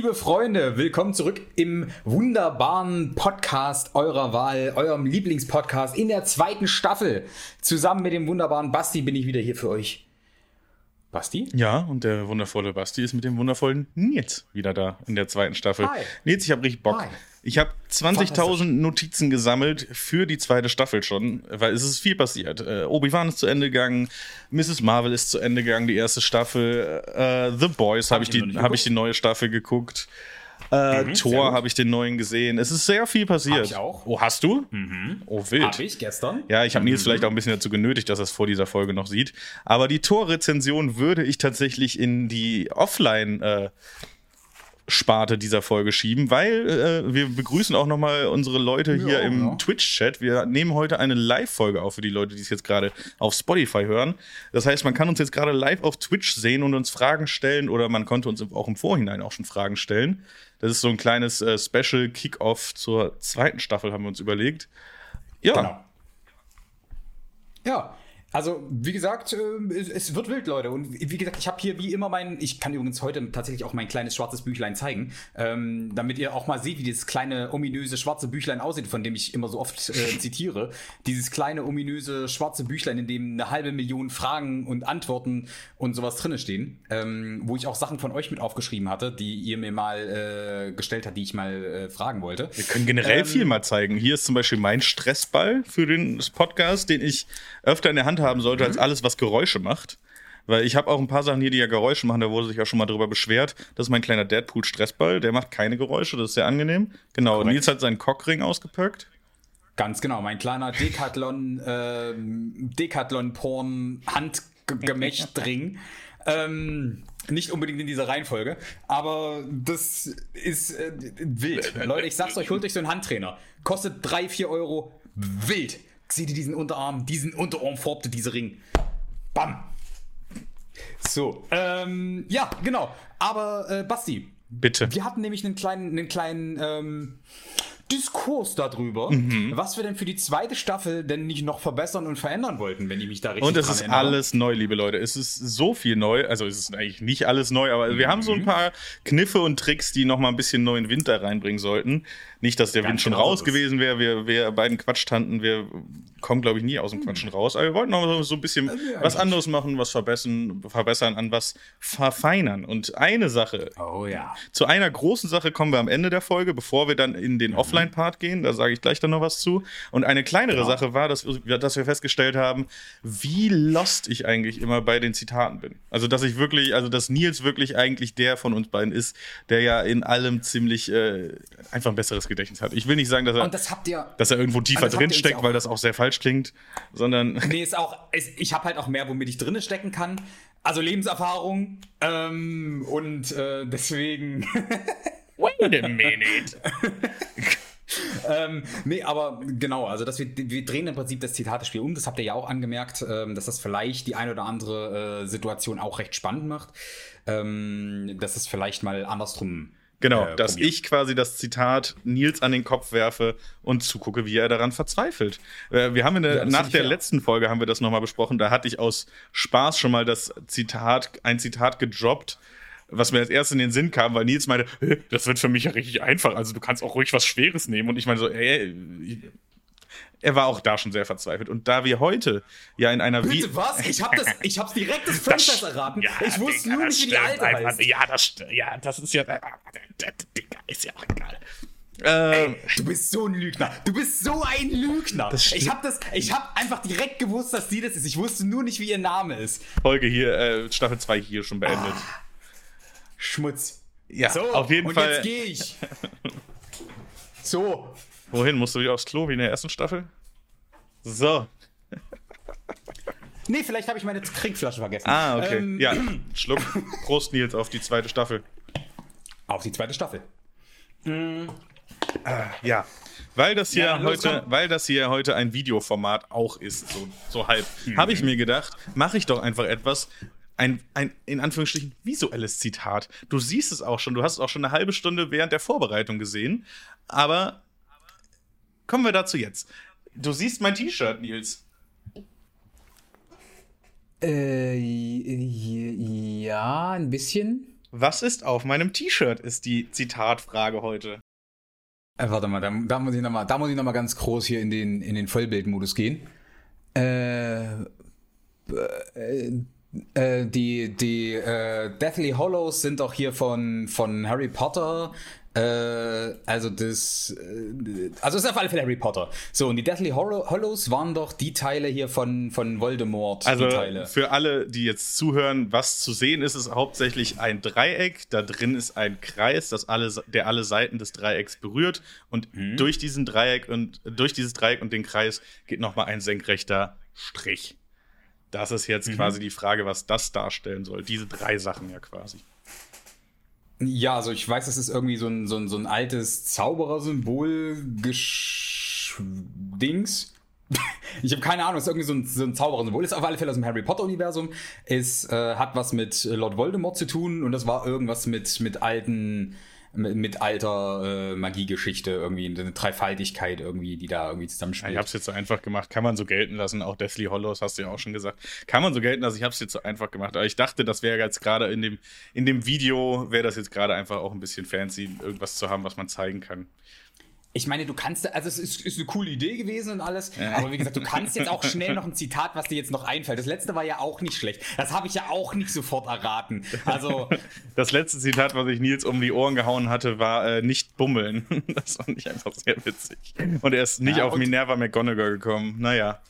liebe Freunde, willkommen zurück im wunderbaren Podcast eurer Wahl, eurem Lieblingspodcast in der zweiten Staffel. Zusammen mit dem wunderbaren Basti bin ich wieder hier für euch. Basti? Ja, und der wundervolle Basti ist mit dem wundervollen Nils wieder da in der zweiten Staffel. Hi. Nils, ich habe richtig Bock. Hi. Ich habe 20.000 Fantastisch. Notizen gesammelt für die zweite Staffel schon, weil es ist viel passiert. Äh, Obi-Wan ist zu Ende gegangen, Mrs. Marvel ist zu Ende gegangen, die erste Staffel. Äh, The Boys habe ich ich, die- hab ich die neue Staffel geguckt. Äh, Mhm, gut. habe ich den neuen gesehen. Es ist sehr viel passiert. Hab ich auch. Oh, hast du? Oh, wild. Hab ich gestern. Ja, ich habe Nils vielleicht auch ein bisschen dazu genötigt, dass er es vor dieser Folge noch sieht. Aber die Torrezension würde ich tatsächlich in die Offline- äh, Sparte dieser Folge schieben, weil äh, wir begrüßen auch nochmal unsere Leute hier Ja, im ja. Twitch-Chat. Wir nehmen heute eine Live-Folge auf für die Leute, die es jetzt gerade auf Spotify hören. Das heißt, man kann uns jetzt gerade live auf Twitch sehen und uns Fragen stellen oder man konnte uns auch im Vorhinein auch schon Fragen stellen. Das ist so ein kleines äh, Special Kick-Off zur zweiten Staffel, haben wir uns überlegt. Ja, Genau. Ja, also wie gesagt, ähm, es, es wird wild, Leute. Und wie gesagt, ich habe hier wie immer mein, ich kann übrigens heute tatsächlich auch mein kleines schwarzes Büchlein zeigen, ähm, damit ihr auch mal seht, wie dieses kleine ominöse schwarze Büchlein aussieht, von dem ich immer so oft äh, zitiere. Dieses kleine ominöse schwarze Büchlein, in dem eine halbe Million Fragen und Antworten und sowas drinne stehen, ähm, wo ich auch Sachen von euch mit aufgeschrieben hatte, die ihr mir mal äh, gestellt habt, die ich mal äh, fragen wollte. Wir können generell Ähm, viel mal zeigen. Hier ist zum Beispiel mein Stressball für den Podcast, den ich öfter in der Hand haben sollte, als Mhm. alles, was Geräusche macht. Weil ich habe auch ein paar Sachen hier, die ja Geräusche machen, da wurde sich ja schon mal drüber beschwert. Das ist mein kleiner Deadpool-Stressball, der macht keine Geräusche, das ist sehr angemäch. Genau, Korrekt. Nils hat seinen Cockring ausgepackt. Ganz genau, mein kleiner Decathlon, ähm, Decathlon-Porn Handgemächtring. ähm, nicht unbedingt in dieser Reihenfolge, aber das ist äh, wild. Leute, ich sag's euch, holt euch so einen Handtrainer. Kostet 3, 4 Euro. Wild. Seht ihr diesen Unterarm? Diesen Unterarm formte diese Ring. Bam. So, ähm, ja, genau. Aber äh, Basti, Bitte. wir hatten nämlich einen kleinen, einen kleinen ähm, Diskurs darüber, Mhm. was wir denn für die zweite Staffel denn nicht noch verbessern und verändern wollten, wenn ich mich da richtig Und es ist erinnere. alles neu, liebe Leute. Es ist so viel neu. Also es ist eigentlich nicht alles neu, aber wir haben so Mhm. ein paar Kniffe und Tricks, die noch mal ein bisschen neuen Wind da reinbringen sollten. Nicht, dass der Ganz Wind schon genau raus ist. gewesen wäre. Wir, wir beiden Quatschtanten, wir kommen, glaube ich, nie aus dem Quatschen raus. Aber wir wollten noch so- ein bisschen ja, was anderes machen, was verbessern, verbessern, an was verfeinern. Und eine Sache, Oh ja. zu einer großen Sache kommen wir am Ende der Folge, bevor wir dann in Mhm. den Offline-Part gehen. Da sage ich gleich dann noch was zu. Und eine kleinere Genau. Sache war, dass wir, dass wir festgestellt haben, wie lost ich eigentlich immer bei den Zitaten bin. Also, dass ich wirklich, also, dass Nils wirklich eigentlich der von uns beiden ist, der ja in allem ziemlich äh, einfach ein besseres Gedächtnis hat. Ich will nicht sagen, dass er, das ihr. dass er irgendwo tiefer ihr drin steckt, weil das auch sehr falsch klingt, sondern Nee, ist auch. Ist, ich habe halt auch mehr, womit ich drinne stecken kann. Also Lebenserfahrung. Ähm, und äh, deswegen. Wait a minute. ähm, nee, aber genau, also dass wir, wir drehen im Prinzip das Zitatespiel um, das habt ihr ja auch angemerkt, ähm, dass das vielleicht die eine oder andere äh, Situation auch recht spannend macht. Ähm, dass es vielleicht mal andersrum. Genau, äh, dass ich quasi das Zitat Nils an den Kopf werfe und zugucke, wie er daran verzweifelt. Äh, Wir haben in der, Ja, nach der fair. letzten Folge haben wir das nochmal besprochen. Da hatte ich aus Spaß schon mal das Zitat, ein Zitat gedroppt, was mir als erstes in den Sinn kam, weil Nils meinte, "Hä, das wird für mich ja richtig einfach. Also du kannst auch ruhig was Schweres nehmen. Und ich meine so, ey, er war auch da schon sehr verzweifelt. Und da wir heute ja in einer Bitte was? Ich hab das, ich hab's direkt das Franchise erraten. ich wusste Digga, nur nicht, wie die alte einfach. heißt. Ja, das, ja, das ist ja. Digga, ist ja auch egal. Ähm, Du bist so ein Lügner. Du bist so ein Lügner. Ich hab das, ich hab einfach direkt gewusst, dass die das ist. Ich wusste nur nicht, wie ihr Name ist. Folge hier, äh, Staffel 2 hier schon beendet. Schmutz. ja, So, auf jeden und Fall. jetzt gehe ich. So. Wohin musst du wieder aufs Klo wie in der ersten Staffel? So. Nee, vielleicht habe ich meine Trinkflasche vergessen. Ah, okay. Ähm, ja, Schluck. Prost, Nils, auf die zweite Staffel. Auf die zweite Staffel. Ja. Weil das hier Ja, heute, weil das hier heute ein Videoformat auch ist, so, so halb, Mhm. habe ich mir gedacht, mache ich doch einfach etwas, ein, ein in Anführungsstrichen visuelles Zitat. Du siehst es auch schon, du hast es auch schon eine halbe Stunde während der Vorbereitung gesehen, aber kommen wir dazu jetzt. Du siehst mein T-Shirt, Nils. Äh, ja, ein bisschen. Was ist auf meinem T-Shirt, ist die Zitatfrage heute. Äh, warte mal, da, da muss ich nochmal noch, ganz groß hier in den, in den Vollbildmodus gehen. Äh, äh, äh, die die äh, Deathly Hollows sind doch hier von, von Harry Potter. Äh, also das, äh, also es ist auf alle Fälle Harry Potter. So, und die Deathly Hollows waren doch die Teile hier von, von Voldemort. Also Teile. für alle, die jetzt zuhören, was zu sehen ist, ist hauptsächlich ein Dreieck. Da drin ist ein Kreis, das alle, der alle Seiten des Dreiecks berührt. Und mhm. durch diesen Dreieck und durch dieses Dreieck und den Kreis geht nochmal ein senkrechter Strich. Das ist jetzt mhm. quasi die Frage, was das darstellen soll. Diese drei Sachen ja quasi. Ja, also ich weiß, das ist irgendwie so ein, so ein, so ein altes Zauberersymbol Dings. ich habe keine Ahnung, ist irgendwie so ein, so ein Zauberersymbol. Ist auf alle Fälle aus dem Harry Potter-Universum. Es äh, hat was mit Lord Voldemort zu tun und das war irgendwas mit, mit alten mit alter äh, Magiegeschichte irgendwie, eine Dreifaltigkeit irgendwie, die da irgendwie zusammenspielt. ich hab's jetzt so einfach gemacht, kann man so gelten lassen, auch Deathly Hollows hast du ja auch schon gesagt. Kann man so gelten lassen, ich hab's jetzt so einfach gemacht. Aber ich dachte, das wäre jetzt gerade in dem, in dem Video, wäre das jetzt gerade einfach auch ein bisschen fancy, irgendwas zu haben, was man zeigen kann ich meine, du kannst, also es ist, ist, eine coole Idee gewesen und alles, aber wie gesagt, du kannst jetzt auch schnell noch ein Zitat, was dir jetzt noch einfällt. Das letzte war ja auch nicht schlecht. Das habe ich ja auch nicht sofort erraten. Also das letzte Zitat, was ich Nils um die Ohren gehauen hatte, war äh, nicht bummeln. Das fand ich einfach sehr witzig. Und er ist nicht ja, auf Minerva McGonagall gekommen. Naja.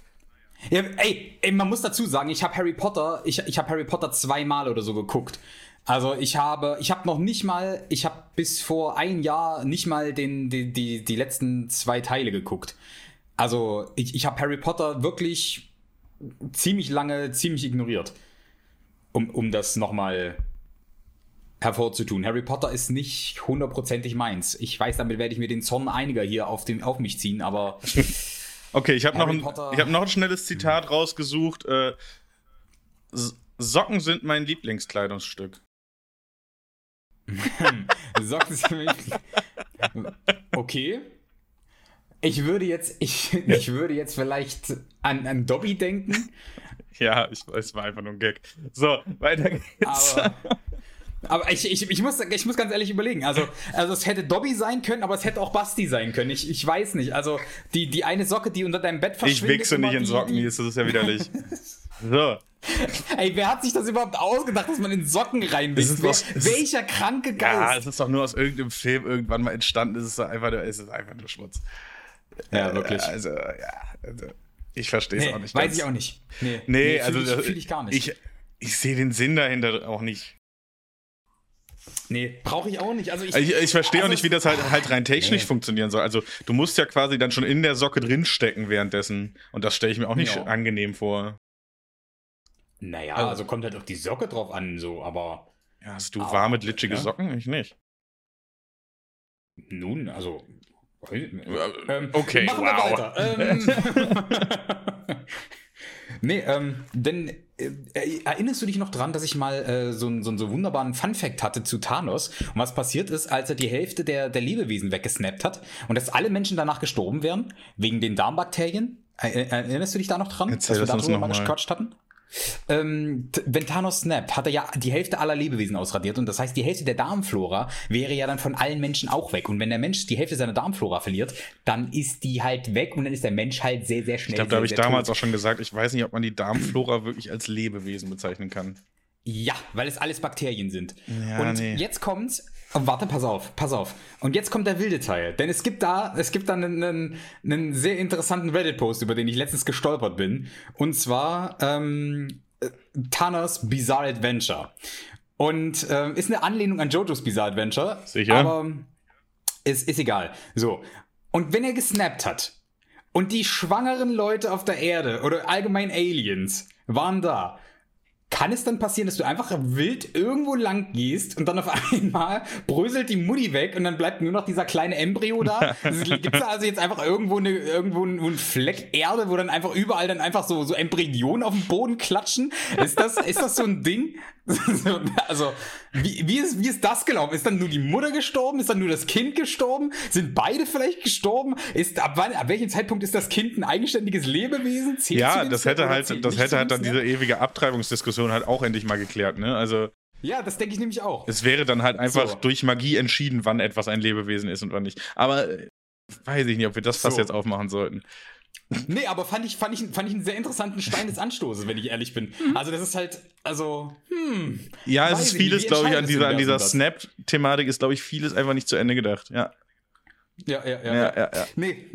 Ja, ey, ey, man muss dazu sagen, ich habe Harry Potter, ich, ich habe Harry Potter zweimal oder so geguckt. Also ich habe, ich habe noch nicht mal, ich habe bis vor ein Jahr nicht mal den, die, die, die letzten zwei Teile geguckt. Also ich, ich habe Harry Potter wirklich ziemlich lange, ziemlich ignoriert. Um, um das nochmal hervorzutun. Harry Potter ist nicht hundertprozentig meins. Ich weiß, damit werde ich mir den Zorn einiger hier auf, den, auf mich ziehen, aber. okay, ich habe noch, ein, hab noch ein schnelles Zitat rausgesucht. Äh, Socken sind mein Lieblingskleidungsstück. Socken sind mein Okay. Ich würde jetzt, ich, ich würde jetzt vielleicht an, an Dobby denken. Ja, ich, es war einfach nur ein Gag. So, weiter geht's. Aber, aber ich, ich, ich, muss, ich muss ganz ehrlich überlegen. Also, also es hätte Dobby sein können, aber es hätte auch Basti sein können. Ich, ich weiß nicht. Also die, die eine Socke, die unter deinem Bett verschwindet. Ich wichse nicht in Socken, die, die, das ist ja widerlich. so. Ey, wer hat sich das überhaupt ausgedacht, dass man in Socken reinwichst? Welcher kranke Geist? Ja, es ist doch nur aus irgendeinem Film irgendwann mal entstanden. Es ist einfach nur, es ist einfach nur Schmutz. Ja, wirklich. Also, ja. Also, ich verstehe es nee, auch nicht. Weiß ganz. ich auch nicht. Nee, nee, nee also fühle ich, fühl ich, gar nicht. Ich, ich sehe den Sinn dahinter auch nicht. Nee, brauche ich auch nicht. Also ich, ich, ich verstehe also auch nicht, wie das halt, halt rein technisch nee. funktionieren soll. Also du musst ja quasi dann schon in der Socke drinstecken währenddessen. Und das stelle ich mir auch nicht ja. angenehm vor. Naja, also, also, kommt halt auf die Socke drauf an, so, aber. Ja, hast du warme, glitschige ja? Socken? Ich nicht. Nun, also. Ähm, okay, machen wow. wir weiter. Ähm, nee, ähm, denn äh, erinnerst du dich noch dran, dass ich mal äh, so, so, so einen wunderbaren Fun-Fact hatte zu Thanos und was passiert ist, als er die Hälfte der, der Lebewesen weggesnappt hat und dass alle Menschen danach gestorben wären, wegen den Darmbakterien? Erinnerst du dich da noch dran, Erzähl dass wir darüber mal gequatscht hatten? Ähm, wenn Thanos snappt, hat er ja die Hälfte aller Lebewesen ausradiert und das heißt, die Hälfte der Darmflora wäre ja dann von allen Menschen auch weg. Und wenn der Mensch die Hälfte seiner Darmflora verliert, dann ist die halt weg und dann ist der Mensch halt sehr, sehr schnell. Ich glaube, da habe ich damals tot. auch schon gesagt, ich weiß nicht, ob man die Darmflora wirklich als Lebewesen bezeichnen kann. Ja, weil es alles Bakterien sind. Ja, und nee. jetzt kommt's. Oh, warte, pass auf, pass auf. Und jetzt kommt der wilde Teil. Denn es gibt da, es gibt da einen, einen, einen sehr interessanten Reddit-Post, über den ich letztens gestolpert bin. Und zwar ähm, Thanos Bizarre Adventure. Und ähm, ist eine Anlehnung an JoJo's Bizarre Adventure. Sicher. Aber ist, ist egal. So. Und wenn er gesnappt hat und die schwangeren Leute auf der Erde oder allgemein Aliens waren da kann es dann passieren, dass du einfach wild irgendwo lang gehst und dann auf einmal bröselt die Mutti weg und dann bleibt nur noch dieser kleine Embryo da? Gibt es da also jetzt einfach irgendwo, eine, irgendwo einen Fleck Erde, wo dann einfach überall dann einfach so, so Embryonen auf dem Boden klatschen? Ist das, ist das so ein Ding? also, wie, wie, ist, wie ist das gelaufen? Ist dann nur die Mutter gestorben? Ist dann nur das Kind gestorben? Sind beide vielleicht gestorben? Ist, ab, wann, ab welchem Zeitpunkt ist das Kind ein eigenständiges Lebewesen? Zählt ja, das hätte halt, das hätte halt dann diese ewige Abtreibungsdiskussion halt auch endlich mal geklärt, ne? Also, Ja, das denke ich nämlich auch. Es wäre dann halt einfach So. durch Magie entschieden, wann etwas ein Lebewesen ist und wann nicht. Aber äh, weiß ich nicht, ob wir das fast So. jetzt aufmachen sollten. Nee, aber fand ich, fand, ich, fand ich einen sehr interessanten Stein des Anstoßes, wenn ich ehrlich bin. Also, das ist halt, also, hm. Ja, es ist vieles, glaube ich, an dieser, an dieser? Snap-Thematik ist, glaube ich, vieles einfach nicht zu Ende gedacht. Ja, Ja, ja, ja. ja, ja. ja. Nee.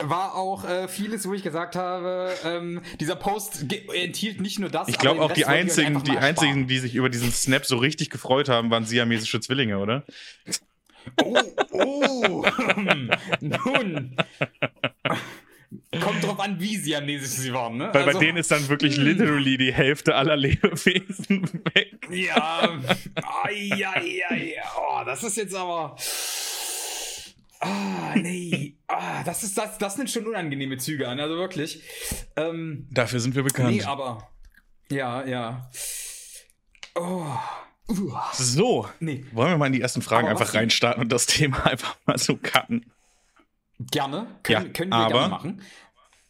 War auch äh, vieles, wo ich gesagt habe, ähm, dieser Post enthielt nicht nur das. Ich glaube auch die einzigen, die einzigen, die sich über diesen Snap so richtig gefreut haben, waren siamesische Zwillinge, oder? Oh, oh. Nun. Kommt drauf an, wie siamesisch sie waren, ne? Weil Also- bei denen ist dann wirklich literally die Hälfte aller Lebewesen weg. Ja, ai, ai, ai. Oh, das ist jetzt aber. Ah, nee. Ah, das, ist, das, das nimmt schon unangenehme Züge an, also wirklich. Ähm, Dafür sind wir bekannt. nee, aber. Ja, ja. Oh. So, Nee, wollen wir mal in die ersten Fragen Aber einfach reinstarten und das Thema einfach mal so cutten. Gerne. Können, Ja, können wir aber- gerne machen.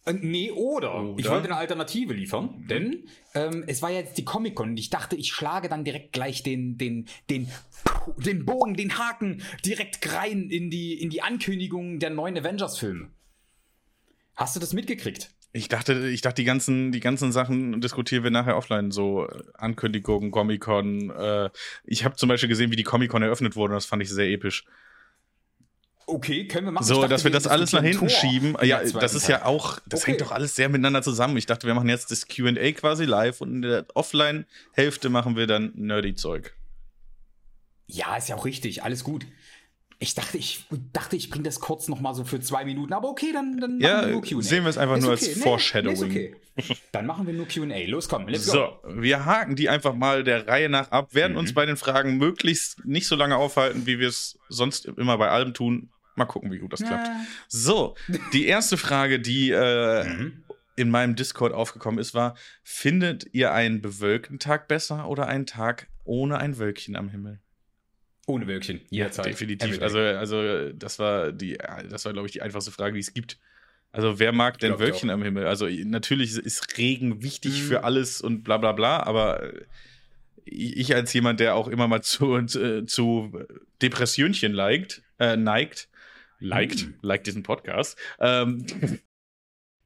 Äh, Nee, oder. Oder? Ich wollte eine Alternative liefern, denn ähm, es war ja jetzt die Comic-Con und ich dachte, ich schlage dann direkt gleich den, den, den, den Bogen, den Haken direkt rein in die, in die Ankündigung der neuen Avengers-Filme. Hast du das mitgekriegt? Ich dachte, ich dachte, die ganzen, die ganzen Sachen diskutieren wir nachher offline. So äh, Ankündigungen, Comic-Con. Äh, ich habe zum Beispiel gesehen, wie die Comic-Con eröffnet wurde. und Das fand ich sehr episch. Okay, können wir machen. So, dachte, dass wir das alles nach hinten Thor schieben. Ja, das ist Teil. ja auch, das Okay. hängt doch alles sehr miteinander zusammen. Ich dachte, wir machen jetzt das QA quasi live und in der Offline-Hälfte machen wir dann Nerdy-Zeug. Ja, ist ja auch richtig, alles gut. Ich dachte, ich dachte, ich bringe das kurz noch mal so für zwei Minuten, aber okay, dann, dann Ja, machen wir nur Q&A. sehen wir es einfach Ist nur als okay. Foreshadowing. Nee, okay. Dann machen wir nur Q&A. Los, komm, let's go. So, wir haken die einfach mal der Reihe nach ab, werden Mhm. uns bei den Fragen möglichst nicht so lange aufhalten, wie wir es sonst immer bei allem tun. Mal gucken, wie gut das klappt. Ja. So, die erste Frage, die äh, Mhm. in meinem Discord aufgekommen ist, war: Findet ihr einen bewölkten Tag besser oder einen Tag ohne ein Wölkchen am Himmel? Ohne Wölkchen, jederzeit. Definitiv. Everyday. Also, also das war die, das war, glaube ich, die einfachste Frage, die es gibt. Also, wer mag denn Wölkchen am Himmel? Also, natürlich ist Regen wichtig Mhm. für alles und bla bla bla, aber äh, ich als jemand, der auch immer mal zu, zu, zu Depressionchen neigt, äh, neigt, liked, Mhm. liked diesen Podcast, ähm,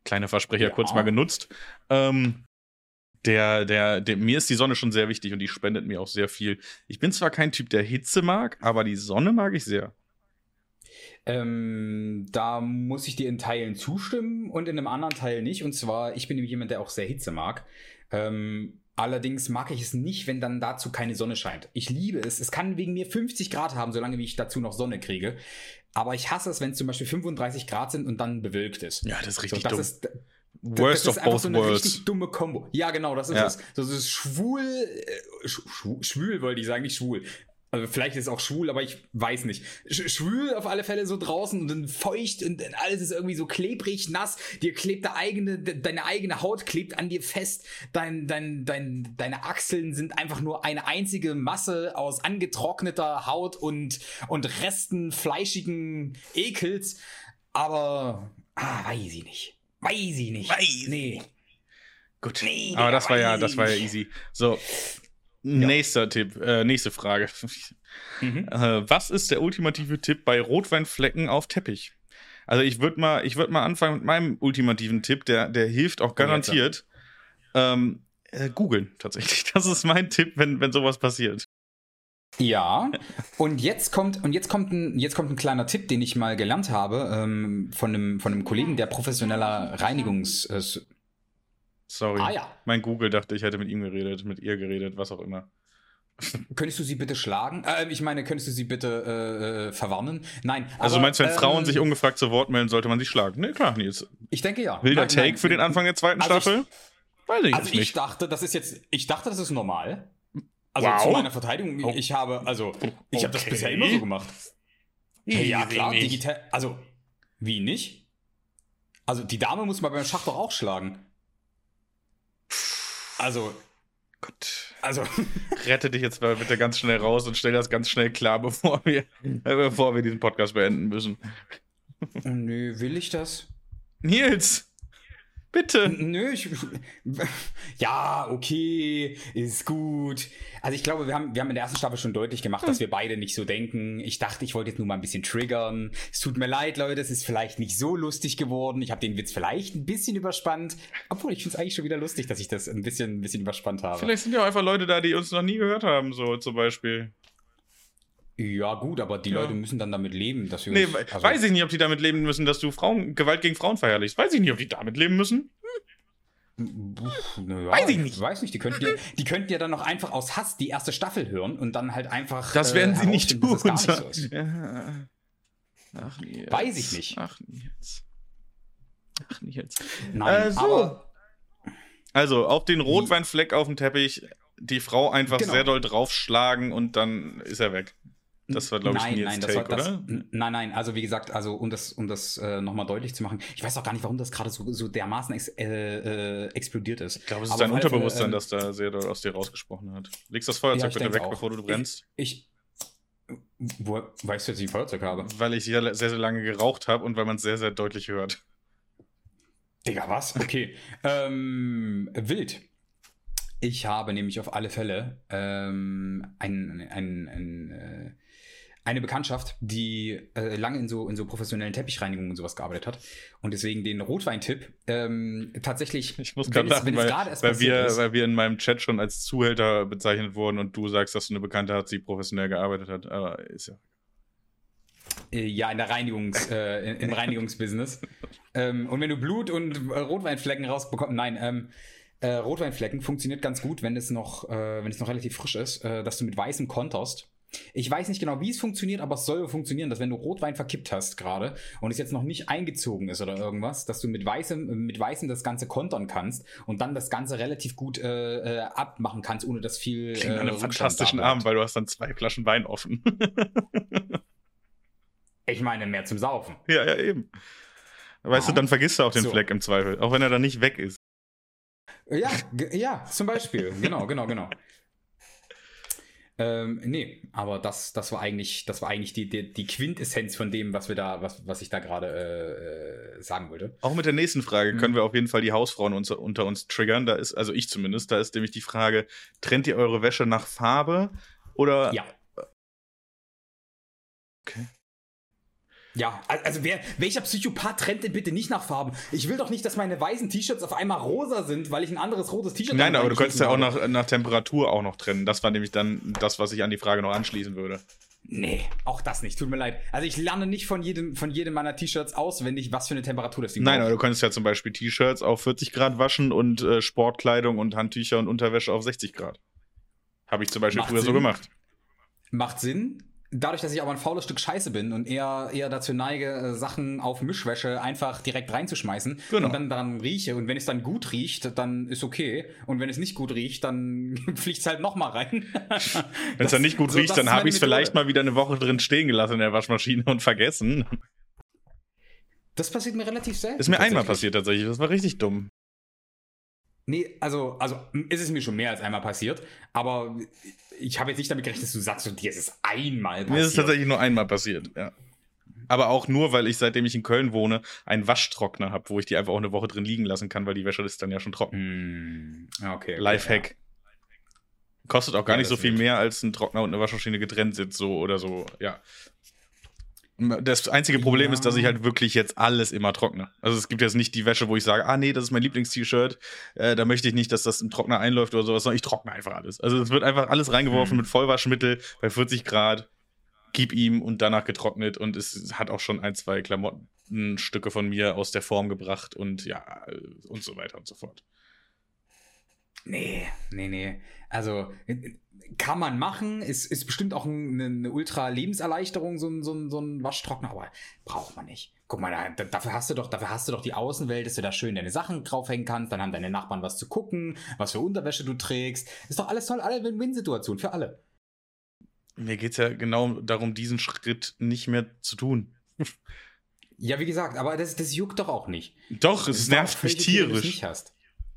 kleiner Versprecher Ja. kurz mal genutzt, ähm, der, der, der, mir ist die Sonne schon sehr wichtig und die spendet mir auch sehr viel. Ich bin zwar kein Typ, der Hitze mag, aber die Sonne mag ich sehr. Ähm, da muss ich dir in Teilen zustimmen und in einem anderen Teil nicht. Und zwar, ich bin nämlich jemand, der auch sehr Hitze mag. Ähm, allerdings mag ich es nicht, wenn dann dazu keine Sonne scheint. Ich liebe es. Es kann wegen mir 50 Grad haben, solange wie ich dazu noch Sonne kriege. Aber ich hasse es, wenn es zum Beispiel 35 Grad sind und dann bewölkt ist. Ja, das ist So, richtig das dumm. ist, Worst das ist of einfach both so eine worlds. richtig dumme Kombo. Ja, genau, das ist Ja. es. Das ist schwul, äh, sch schw- schwül wollte ich sagen, nicht schwul. Also vielleicht ist es auch schwul, aber ich weiß nicht. Sch schwül auf alle Fälle so draußen und dann feucht und dann alles ist irgendwie so klebrig, nass. Dir klebt der eigene, de deine eigene Haut klebt an dir fest. Dein, dein, dein, deine Achseln sind einfach nur eine einzige Masse aus angetrockneter Haut und, und Resten fleischigen Ekels. Aber, ah, weiß ich nicht. Weiß ich nicht. Weiß Nee. Gut. Nee, Aber das war ja, das war ja easy. So. Nächster Tipp, äh, nächste Frage. Mhm. Äh, was ist der ultimative Tipp bei Rotweinflecken auf Teppich? Also ich würde mal, ich würde mal anfangen mit meinem ultimativen Tipp, der, der hilft auch garantiert. Ähm, äh, googeln tatsächlich. Das ist mein Tipp, wenn, wenn sowas passiert. Ja, und jetzt kommt, und jetzt kommt ein, jetzt kommt ein kleiner Tipp, den ich mal gelernt habe, ähm, von einem, von einem Kollegen, der professioneller Reinigungs, äh, Sorry. Ah ja. Mein Google dachte, ich hätte mit ihm geredet, mit ihr geredet, was auch immer. könntest du sie bitte schlagen? Äh, ich meine, könntest du sie bitte äh, äh, verwarnen? Nein. Also aber, meinst du, wenn ähm, Frauen sich ungefragt zu Wort melden, sollte man sie schlagen? Nee, klar, Nils. Ich denke ja. Wilder Nein, Take nein. für den Anfang der zweiten Also ich- Staffel? Weiß ich Also ich nicht. dachte, das ist jetzt, ich dachte, das ist normal. Also Wow. zu meiner Verteidigung, Oh. ich habe, also, ich habe das Okay. bisher immer so gemacht. Hey, ja, klar, digital. Also, wie nicht? Also, die Dame muss man beim Schach doch auch schlagen. Also, Gott. also, Rette dich jetzt mal bitte ganz schnell raus und stell das ganz schnell klar, bevor wir, äh, bevor wir diesen Podcast beenden müssen. nö, will ich das? Nils! Bitte. Nö, ich, ja, okay, ist gut. Also ich glaube, wir haben, wir haben in der ersten Staffel schon deutlich gemacht, dass wir beide nicht so denken. Ich dachte, ich wollte jetzt nur mal ein bisschen triggern. Es tut mir leid, Leute, es ist vielleicht nicht so lustig geworden. Ich habe den Witz vielleicht ein bisschen überspannt. Obwohl, ich finde es eigentlich schon wieder lustig, dass ich das ein bisschen, ein bisschen überspannt habe. Vielleicht sind ja auch einfach Leute da, die uns noch nie gehört haben, so zum Beispiel. Ja, gut, aber die Ja. Leute müssen dann damit leben, dass wir Nee, uns, also- weiß ich nicht, ob die damit leben müssen, dass du Frauen, Gewalt gegen Frauen verherrlichst. Weiß ich nicht, ob die damit leben müssen. Naja, Weiß ich nicht. Weiß nicht. Die könnten, ja, die könnten ja dann noch einfach aus Hass die erste Staffel hören und dann halt einfach. Das äh, werden sie nicht tun. nicht so. Ja. Ach, Nils. Weiß ich nicht. Ach, Nils. Ach, Nils. Nein, Äh, so. aber Also, auf den Rotweinfleck auf dem Teppich, die Frau einfach Genau. sehr doll draufschlagen und dann ist er weg. Das war, glaube ich, nein, nein, das Take, war, das, oder? Nein, nein, also wie gesagt, also um das, um das äh, nochmal deutlich zu machen, ich weiß auch gar nicht, warum das gerade so, so dermaßen ex, äh, äh, explodiert ist. Ich glaube, es ist dein Unterbewusstsein, ähm, das da sehr doll aus dir rausgesprochen hat. Legst das Ja, Feuerzeug ich bitte weg, auch. bevor du brennst. Ich. Wo, weißt du, dass ich ein Feuerzeug habe? Weil ich sehr, sehr, sehr lange geraucht habe und weil man es sehr, sehr deutlich hört. Digga, was? Okay. ähm, wild. Ich habe nämlich auf alle Fälle ähm, ein, ein, ein, äh, eine Bekanntschaft, die äh, lange in so, in so professionellen Teppichreinigungen und sowas gearbeitet hat. Und deswegen den Rotweintipp ähm, tatsächlich. Ich muss gerade lachen, weil, weil, wir, ist. weil wir in meinem Chat schon als Zuhälter bezeichnet wurden und du sagst, dass du eine Bekannte hast, die professionell gearbeitet hat. Aber ist ja. Äh, Ja, in der Reinigungs, äh, in- im Reinigungsbusiness. ähm, und wenn du Blut und äh, Rotweinflecken rausbekommst, nein, ähm, äh, Rotweinflecken funktioniert ganz gut, wenn es noch, wenn es noch relativ frisch ist, dass du mit weißem konterst. Ich weiß nicht genau, wie es funktioniert, aber es soll funktionieren, dass wenn du Rotwein verkippt hast gerade und es jetzt noch nicht eingezogen ist oder irgendwas, dass du mit weißem, mit weißem das Ganze kontern kannst und dann das Ganze relativ gut äh, äh, abmachen kannst, ohne dass viel. Klingt äh, nach einem fantastischen. Abend, weil du hast dann zwei Flaschen Wein offen. Ich meine, mehr zum Saufen. ja, ja, eben. Weißt Ja. du, dann vergisst du auch den So. Fleck im Zweifel, auch wenn er dann nicht weg ist. Ja, ja, zum Beispiel. Genau, genau, genau. Ähm, nee, aber das, das war eigentlich, das war eigentlich die, die, die Quintessenz von dem, was wir da, was, was ich da gerade äh, äh, sagen wollte. Auch mit der nächsten Frage Mhm. können wir auf jeden Fall die Hausfrauen unter, unter uns triggern. Da ist, also ich zumindest, da ist nämlich die Frage: Trennt ihr eure Wäsche nach Farbe oder Ja. Ja, al- also wer, welcher Psychopath trennt denn bitte nicht nach Farben? Ich will doch nicht, dass meine weißen T-Shirts auf einmal rosa sind, weil ich ein anderes rotes T-Shirt Nein, aber du könntest ja auch nach, nach Temperatur auch noch trennen. Das war nämlich dann das, was ich an die Frage noch anschließen würde. Nee, auch das nicht, tut mir leid. Also ich lerne nicht von jedem, von jedem meiner T-Shirts auswendig, was für eine Temperatur das Ding Nein, aber du könntest ja zum Beispiel T-Shirts auf 40 Grad waschen und äh, Sportkleidung und Handtücher und Unterwäsche auf 60 Grad. Habe ich zum Beispiel Macht früher so Sinn. gemacht. Macht Sinn. Dadurch, dass ich aber ein faules Stück Scheiße bin und eher, eher dazu neige, äh, Sachen auf Mischwäsche einfach direkt reinzuschmeißen Genau. und dann daran rieche. Und wenn es dann gut riecht, dann ist okay. Und wenn es nicht gut riecht, dann fliegt es halt nochmal rein. Wenn es dann nicht gut riecht, dann habe ich es vielleicht mal wieder eine Woche drin stehen gelassen in der Waschmaschine und vergessen. Das passiert mir relativ selten. Ist mir einmal passiert tatsächlich. Das war richtig dumm. Nee, also, also ist es mir schon mehr als einmal passiert, aber ich habe jetzt nicht damit gerechnet, dass du sagst, und dir ist es einmal passiert. Mir ist es tatsächlich nur einmal passiert, ja. Aber auch nur, weil ich, seitdem ich in Köln wohne, einen Waschtrockner habe, wo ich die einfach auch eine Woche drin liegen lassen kann, weil die Wäsche ist dann ja schon trocken. Ja, okay. okay Lifehack. Kostet auch gar Ja, nicht so viel wird. mehr, als ein Trockner und eine Waschmaschine getrennt sind, so oder so, ja. Das einzige Problem Ja. ist, dass ich halt wirklich jetzt alles immer trockne. Also es gibt jetzt nicht die Wäsche, wo ich sage, ah nee, das ist mein Lieblings-T-Shirt, äh, da möchte ich nicht, dass das im Trockner einläuft oder sowas, sondern ich trockne einfach alles. Also es wird einfach alles reingeworfen Hm. mit Vollwaschmittel bei 40 Grad, gib ihm und danach getrocknet und es hat auch schon ein, zwei Klamottenstücke von mir aus der Form gebracht und ja, äh, und so weiter und so fort. Nee, nee, nee. Also äh, kann man machen, ist, ist bestimmt auch eine, eine Ultra-Lebenserleichterung, so ein, so, ein, so ein Waschtrockner, aber braucht man nicht. Guck mal, da, da- dafür hast du doch, dafür hast du doch die Außenwelt, dass du da schön deine Sachen draufhängen kannst, dann haben deine Nachbarn was zu gucken, was für Unterwäsche du trägst. Ist doch alles toll, alle Win-Win-Situation für alle. Mir geht es ja genau darum, diesen Schritt nicht mehr zu tun. Ja, wie gesagt, aber das, das juckt doch auch nicht. Doch, es nervt mich wenn du tierisch. Nicht hast.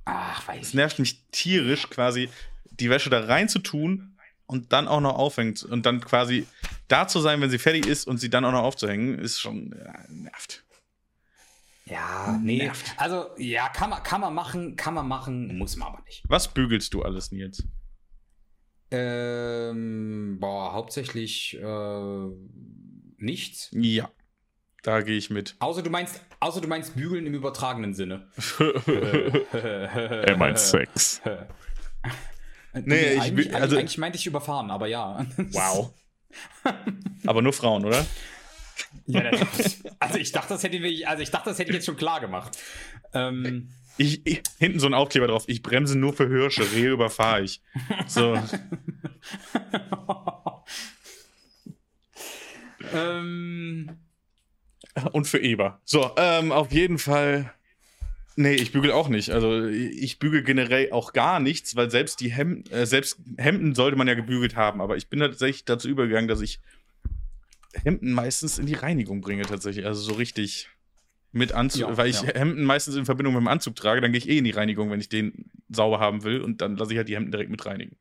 Ach, weiß Es ich. nervt mich tierisch, quasi die Wäsche da rein zu tun und dann auch noch aufhängt und dann quasi da zu sein, wenn sie fertig ist und sie dann auch noch aufzuhängen, ist schon ja, nervt. Ja, nee. Nervt. Also, ja, kann man, kann man machen, kann man machen, muss man aber nicht. Was bügelst du alles, Nils? Ähm, boah, hauptsächlich äh, nichts. Ja. Da gehe ich mit. Außer du meinst, außer du meinst bügeln im übertragenen Sinne. er meint Sex. nee, ich eigentlich, also, eigentlich meinte ich überfahren, aber ja. Wow. aber nur Frauen, oder? Ja, also ich dachte, das hätte ich, also ich dachte, das hätte ich jetzt schon klar gemacht. Ähm, ich, ich, hinten so ein Aufkleber drauf. Ich bremse nur für Hirsche, Rehe überfahre ich. So. ähm. Und für Eber. So, ähm, auf jeden Fall. Nee, ich bügel auch nicht. Also ich bügel generell auch gar nichts, weil selbst die Hemden, äh, selbst Hemden sollte man ja gebügelt haben. Aber ich bin tatsächlich dazu übergegangen, dass ich Hemden meistens in die Reinigung bringe tatsächlich. Also so richtig mit Anzug, ja, weil ich ja. Hemden meistens in Verbindung mit dem Anzug trage, dann gehe ich eh in die Reinigung, wenn ich den sauber haben will und dann lasse ich halt die Hemden direkt mit reinigen.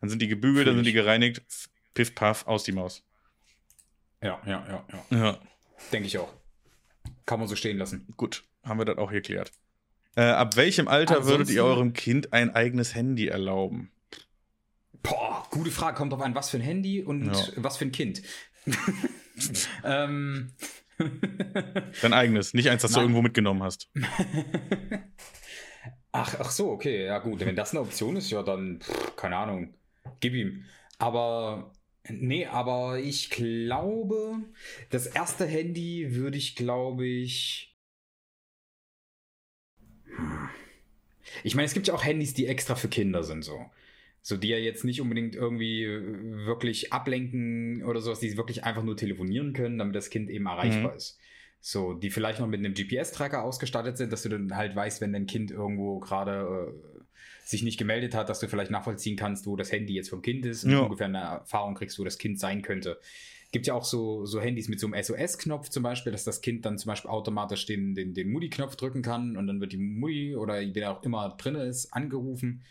Dann sind die gebügelt, dann sind die gereinigt, piff, paff, aus die Maus. Ja, ja, ja, ja. Ja. Denke ich auch. Kann man so stehen lassen. Gut, haben wir das auch geklärt. Äh, ab welchem Alter Ansonsten, würdet ihr eurem Kind ein eigenes Handy erlauben? Boah, gute Frage. Kommt drauf an, was für ein Handy und ja. was für ein Kind. ähm, Dein eigenes, nicht eins, das Nein. du irgendwo mitgenommen hast. ach, ach so, okay, ja gut. Wenn das eine Option ist, ja dann, pff, keine Ahnung, gib ihm. Aber, nee, aber ich glaube, das erste Handy würde ich, glaube ich. Ich meine, es gibt ja auch Handys, die extra für Kinder sind, so. So, die ja jetzt nicht unbedingt irgendwie äh, wirklich ablenken oder sowas, die wirklich einfach nur telefonieren können, damit das Kind eben erreichbar mhm. ist. So, die vielleicht noch mit einem GPS-Tracker ausgestattet sind, dass du dann halt weißt, wenn dein Kind irgendwo gerade äh, sich nicht gemeldet hat, dass du vielleicht nachvollziehen kannst, wo das Handy jetzt vom Kind ist und ja. ungefähr eine Erfahrung kriegst, wo das Kind sein könnte. Gibt ja auch so, so Handys mit so einem SOS-Knopf zum Beispiel, dass das Kind dann zum Beispiel automatisch den, den, den Mutti-Knopf drücken kann und dann wird die Mutti oder wer auch immer drin ist, angerufen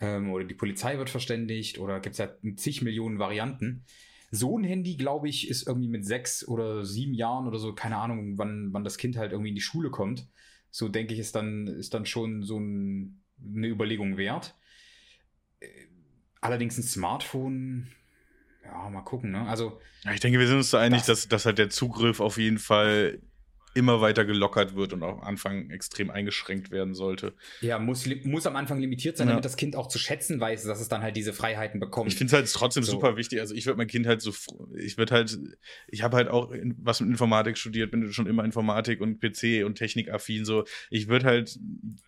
ähm, oder die Polizei wird verständigt oder gibt es ja zig Millionen Varianten. So ein Handy, glaube ich, ist irgendwie mit sechs oder sieben Jahren oder so, keine Ahnung, wann, wann das Kind halt irgendwie in die Schule kommt. So denke ich, ist dann, ist dann schon so ein, eine Überlegung wert. Äh, allerdings ein Smartphone, ja, mal gucken, ne? Also. Ja, ich denke, wir sind uns da einig, das, dass, dass halt der Zugriff auf jeden Fall immer weiter gelockert wird und auch am Anfang extrem eingeschränkt werden sollte. Ja, muss, muss am Anfang limitiert sein, ja. damit das Kind auch zu schätzen weiß, dass es dann halt diese Freiheiten bekommt. Ich finde es halt trotzdem so. super wichtig. Also ich würde mein Kind halt so, ich würde halt, ich habe halt auch was mit Informatik studiert, bin schon immer Informatik und PC und Technikaffin so. Ich würde halt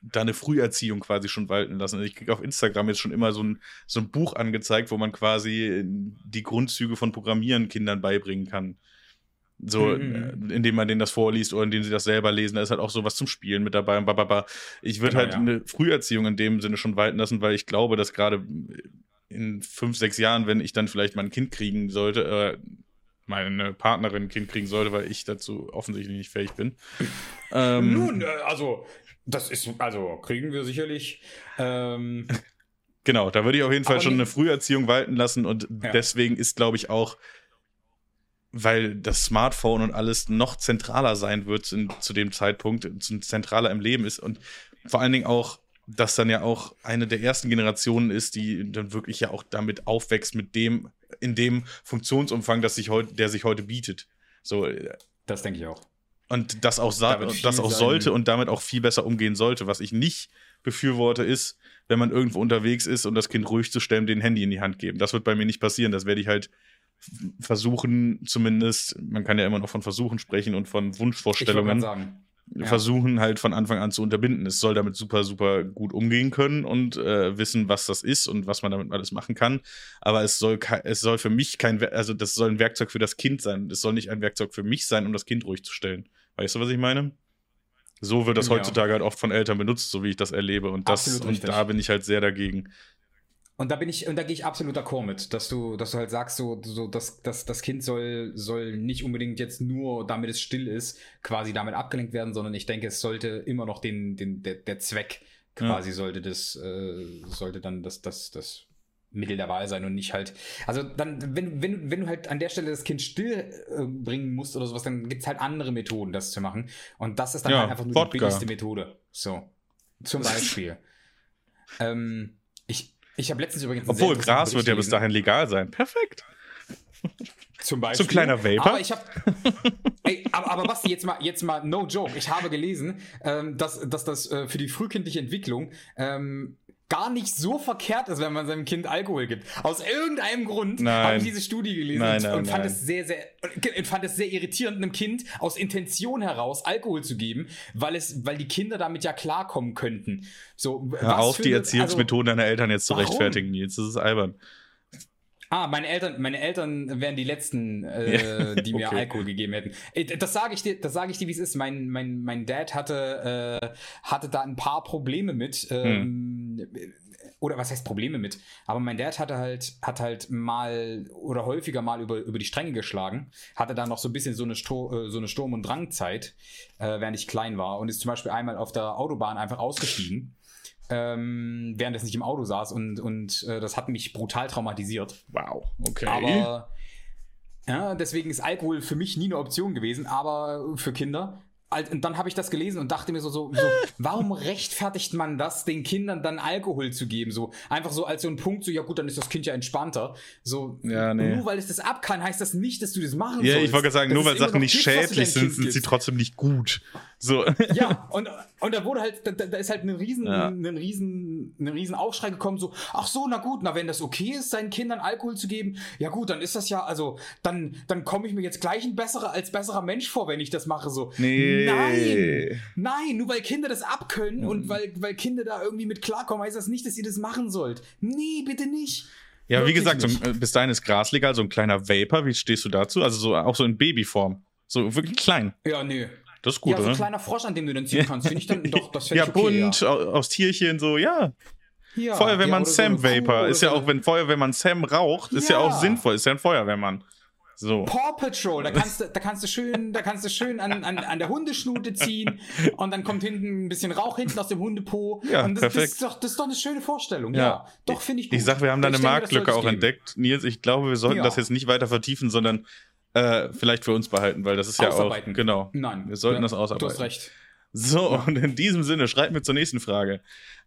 da eine Früherziehung quasi schon walten lassen. Also ich kriege auf Instagram jetzt schon immer so ein, so ein Buch angezeigt, wo man quasi die Grundzüge von Programmieren Kindern beibringen kann. So, mhm. Äh, indem man denen das vorliest oder indem sie das selber lesen. Da ist halt auch sowas zum Spielen mit dabei. Und bababa. Ich würde genau, halt ja. eine Früherziehung in dem Sinne schon walten lassen, weil ich glaube, dass gerade in fünf, sechs Jahren, wenn ich dann vielleicht mal ein Kind kriegen sollte, äh, meine Partnerin ein Kind kriegen sollte, weil ich dazu offensichtlich nicht fähig bin. ähm, Nun, äh, also, das ist, also, kriegen wir sicherlich. Ähm, genau, da würde ich auf jeden Fall schon eine Früherziehung walten lassen und ja. deswegen ist, glaube ich, auch weil das Smartphone und alles noch zentraler sein wird in, zu dem Zeitpunkt, zentraler im Leben ist und vor allen Dingen auch, dass dann ja auch eine der ersten Generationen ist, die dann wirklich ja auch damit aufwächst, mit dem, in dem Funktionsumfang, das sich heute, der sich heute bietet. So. Äh, das denke ich auch. Und das auch, da das auch sollte und damit auch viel besser umgehen sollte. Was ich nicht befürworte, ist, wenn man irgendwo unterwegs ist und das Kind ruhig zu stellen, den Handy in die Hand geben. Das wird bei mir nicht passieren. Das werde ich halt versuchen zumindest, man kann ja immer noch von Versuchen sprechen und von Wunschvorstellungen, ja. versuchen halt von Anfang an zu unterbinden. Es soll damit super, super gut umgehen können und äh, wissen, was das ist und was man damit alles machen kann. Aber es soll, es soll für mich kein, also das soll ein Werkzeug für das Kind sein. Es soll nicht ein Werkzeug für mich sein, um das Kind ruhig zu stellen. Weißt du, was ich meine? So wird das ja. heutzutage halt oft von Eltern benutzt, so wie ich das erlebe. Und das, und da bin ich halt sehr dagegen. Und da bin ich, und da gehe ich absolut d'accord mit, dass du, dass du halt sagst, so, so dass, dass das Kind soll, soll nicht unbedingt jetzt nur, damit es still ist, quasi damit abgelenkt werden, sondern ich denke, es sollte immer noch den, den, der, der Zweck quasi ja. sollte das, äh, sollte dann das, das, das Mittel der Wahl sein und nicht halt. Also dann, wenn, wenn, wenn du halt an der Stelle das Kind still äh, bringen musst oder sowas, dann gibt es halt andere Methoden, das zu machen. Und das ist dann Ja, halt einfach nur Wodka. die billigste Methode. So. Zum Beispiel. ähm, ich ich habe letztens übrigens. Obwohl, Gras wird ja bis dahin legal sein. Perfekt. Zum Beispiel. So ein kleiner Vapor? Aber ich habe. Ey, aber, aber Basti, jetzt mal, jetzt mal, no joke. Ich habe gelesen, ähm, dass, dass das äh, für die frühkindliche Entwicklung ähm, gar nicht so verkehrt ist, wenn man seinem Kind Alkohol gibt. Aus irgendeinem Grund habe ich diese Studie gelesen Nein, und, nein, und fand nein. es sehr, sehr, und fand es sehr irritierend, einem Kind aus Intention heraus Alkohol zu geben, weil es, weil die Kinder damit ja klarkommen könnten. So, Hör auf, die Erziehungsmethoden deiner Eltern jetzt zu warum? rechtfertigen, Nils. Das ist albern. Ah, meine Eltern, meine Eltern wären die letzten, äh, die mir okay. Alkohol gegeben hätten. Äh, Das sage ich dir, das sage ich dir, wie es ist. Mein, mein, mein Dad hatte, äh, hatte da ein paar Probleme mit. Ähm, Oder was heißt Probleme mit? Aber mein Dad hatte halt, hat halt mal oder häufiger mal über, über die Stränge geschlagen. Hatte da noch so ein bisschen so eine, Sto äh, so eine Sturm- und Drangzeit, äh, während ich klein war. Und ist zum Beispiel einmal auf der Autobahn einfach ausgestiegen. Ähm, während es nicht im Auto saß und, und äh, das hat mich brutal traumatisiert. Wow, okay. Aber ja, deswegen ist Alkohol für mich nie eine Option gewesen, aber für Kinder. Und dann habe ich das gelesen und dachte mir so, so, so, warum rechtfertigt man das, den Kindern dann Alkohol zu geben? So einfach so als so ein Punkt, so ja gut, dann ist das Kind ja entspannter. So Ja, nee. nur weil es das ab kann, heißt das nicht, dass du das machen ja, sollst. ich wollte gerade sagen, Das nur weil Sachen nicht schädlich sind, sind sie trotzdem nicht gut. So. Ja, und, und da wurde halt, da, da ist halt ein riesen, Ja. ein riesen, ein riesen Aufschrei gekommen, so, ach so, na gut, na wenn das okay ist, seinen Kindern Alkohol zu geben, ja gut, dann ist das ja, also, dann, dann komme ich mir jetzt gleich ein besserer, als besserer Mensch vor, wenn ich das mache, so. Nee. Nein! Nein, nur weil Kinder das abkönnen Mhm. und weil, weil Kinder da irgendwie mit klarkommen, heißt das nicht, dass ihr das machen sollt. Nee, bitte nicht. Ja, wie gesagt, so, ein- bis dahin ist Gras legal, so ein kleiner Vapor. Wie stehst du dazu? Also so auch so in Babyform. So wirklich klein. Ja, nee. Das ist gut, ja, so ein kleiner Frosch, an dem du dann ziehen kannst, finde ich dann doch, das ja, ich okay. bunt, au- aus Tierchen, so, ja. ja. ja Feuerwehrmann so Sam Kuh Vapor. Ist ja so auch, wenn Feuerwehrmann Sam raucht, ist ja Ja. auch sinnvoll. Ist ja ein Feuerwehrmann. So. Paw Patrol, da kannst du, da kannst du schön, da kannst du schön an, an, an der Hundeschnute ziehen und dann kommt hinten ein bisschen Rauch hinten aus dem Hundepo. Ja, und das, das, perfekt. ist doch, das ist doch eine schöne Vorstellung. Ja, Ja. doch finde ich gut. Ich sag, wir haben da eine das Marktlücke auch geben. entdeckt. Nils, ich glaube, wir sollten Ja. das jetzt nicht weiter vertiefen, sondern äh, vielleicht für uns behalten, weil das ist ja auch. Genau. Nein, Wir sollten ja, das ausarbeiten. Du hast recht. So, und in diesem Sinne, schreibt mir zur nächsten Frage.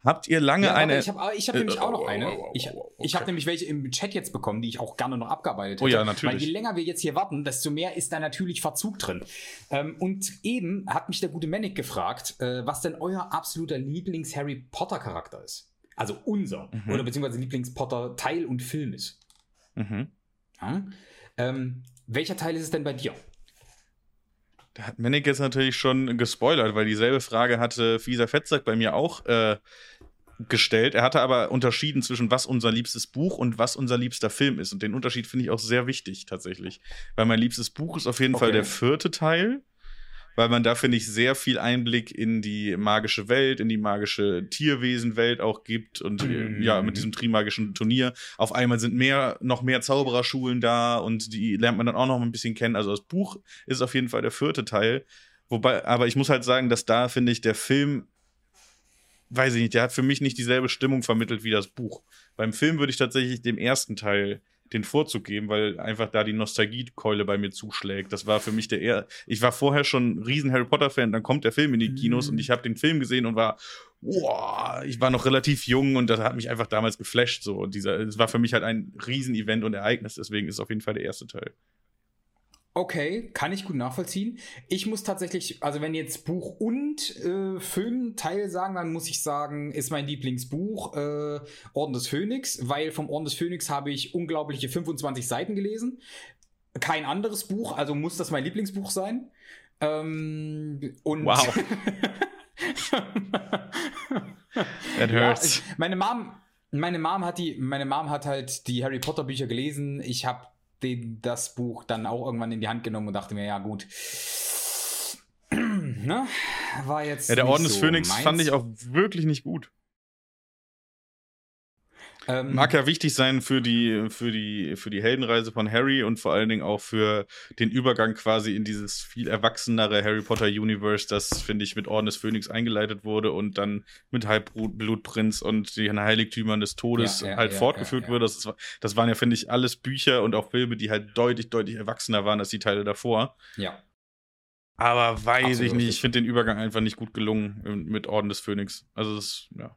Habt ihr lange Ja, eine. ich habe hab Äh, nämlich auch noch eine. Ich, ich habe nämlich welche im Chat jetzt bekommen, die ich auch gerne noch abgearbeitet hätte. Oh ja, natürlich. Weil je länger wir jetzt hier warten, desto mehr ist da natürlich Verzug drin. Ähm, und eben hat mich der gute Manic gefragt, äh, was denn euer absoluter Lieblings-Harry Potter-Charakter ist. Also unser. Mhm. Oder beziehungsweise Lieblings-Potter-Teil und Film ist. Mhm. Ja? Ähm, welcher Teil ist es denn bei dir? Da hat Mennick jetzt natürlich schon gespoilert, weil dieselbe Frage hatte Fieser Fettsack bei mir auch äh, gestellt. Er hatte aber unterschieden zwischen was unser liebstes Buch und was unser liebster Film ist. Und den Unterschied finde ich auch sehr wichtig tatsächlich. Weil mein liebstes Buch ist auf jeden Okay. Fall der vierte Teil. Weil man da, finde ich, sehr viel Einblick in die magische Welt, in die magische Tierwesenwelt auch gibt. Und äh, Mhm. ja, mit diesem trimagischen Turnier. Auf einmal sind mehr, noch mehr Zaubererschulen da und die lernt man dann auch noch ein bisschen kennen. Also das Buch ist auf jeden Fall der vierte Teil. Wobei, aber ich muss halt sagen, dass da, finde ich, der Film, weiß ich nicht, der hat für mich nicht dieselbe Stimmung vermittelt wie das Buch. Beim Film würde ich tatsächlich dem ersten Teil den Vorzug geben, weil einfach da die Nostalgiekeule bei mir zuschlägt. Das war für mich der eher. Ich war vorher schon ein riesen Harry Potter-Fan, dann kommt der Film in die Kinos Mhm. und ich habe den Film gesehen und war, wow, ich war noch relativ jung und das hat mich einfach damals geflasht. So, und dieser, es war für mich halt ein Riesen-Event und Ereignis, deswegen ist es auf jeden Fall der erste Teil. Okay, kann ich gut nachvollziehen. Ich muss tatsächlich, also wenn jetzt Buch und äh, Filmteil sagen, dann muss ich sagen, ist mein Lieblingsbuch äh, Orden des Phönix, weil vom Orden des Phönix habe ich unglaubliche 25 Seiten gelesen. Kein anderes Buch, also muss das mein Lieblingsbuch sein. Ähm, und Wow. That ja, hurts. ich- meine Mom, meine Mom hat die, meine Mom hat halt die Harry Potter Bücher gelesen. Ich habe den das Buch dann auch irgendwann in die Hand genommen und dachte mir, ja gut, ne, war jetzt Ja, der Orden des so Phönix meins. fand ich auch wirklich nicht gut. Ähm, Mag ja wichtig sein für die, für, die, für die Heldenreise von Harry und vor allen Dingen auch für den Übergang quasi in dieses viel erwachsenere Harry Potter Universe, das, finde ich, mit Orden des Phönix eingeleitet wurde und dann mit Halbblutprinz und den Heiligtümern des Todes ja, ja, halt ja, fortgeführt wurde. Das, das waren ja, finde ich, alles Bücher und auch Filme, die halt deutlich, deutlich erwachsener waren als die Teile davor. Ja. Aber weiß Absolut ich nicht, ich finde den Übergang einfach nicht gut gelungen mit Orden des Phönix. Also, das, ja.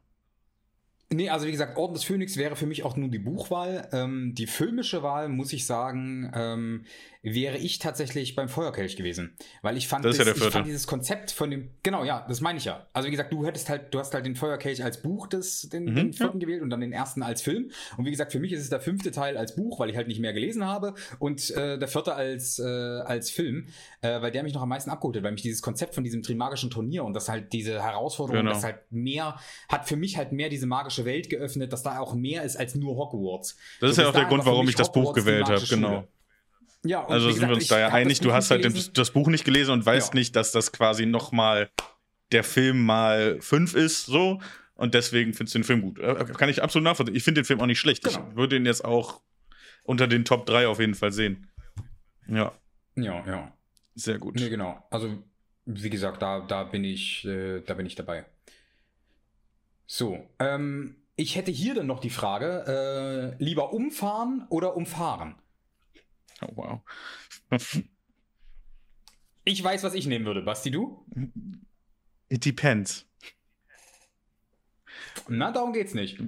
Nee, also wie gesagt, Orden des Phönix wäre für mich auch nur die Buchwahl. Ähm, die filmische Wahl, muss ich sagen, ähm, wäre ich tatsächlich beim Feuerkelch gewesen. Weil ich fand, das das, ja ich fand dieses Konzept von dem, genau, ja, das meine ich ja. Also wie gesagt, du hättest halt, du hast halt den Feuerkelch als Buch des, den, mhm, den vierten ja. gewählt und dann den ersten als Film. Und wie gesagt, für mich ist es der fünfte Teil als Buch, weil ich halt nicht mehr gelesen habe und äh, der vierte als, äh, als Film, äh, weil der mich noch am meisten abgeholt hat, weil mich dieses Konzept von diesem trimagischen Turnier und das halt diese Herausforderung, genau. das halt mehr, hat für mich halt mehr diese magische Welt geöffnet, dass da auch mehr ist als nur Hogwarts. Das so, ist ja auch der Grund, warum ich das Buch gewählt habe, genau. Ja, also sind wir uns da ja einig, du hast halt gelesen. das Buch nicht gelesen und weißt ja. nicht, dass das quasi nochmal der Film mal fünf ist, so. Und deswegen findest du den Film gut. Äh, kann ich absolut nachvollziehen. Ich finde den Film auch nicht schlecht. Genau. Ich würde ihn jetzt auch unter den Top 3 auf jeden Fall sehen. Ja. Ja, ja. Sehr gut. Nee, genau. Also, wie gesagt, da, da bin ich, äh, da bin ich dabei. So, ähm, ich hätte hier dann noch die Frage: äh, lieber umfahren oder umfahren? Oh, wow. ich weiß, was ich nehmen würde. Basti, du? It depends. Na, darum geht's nicht.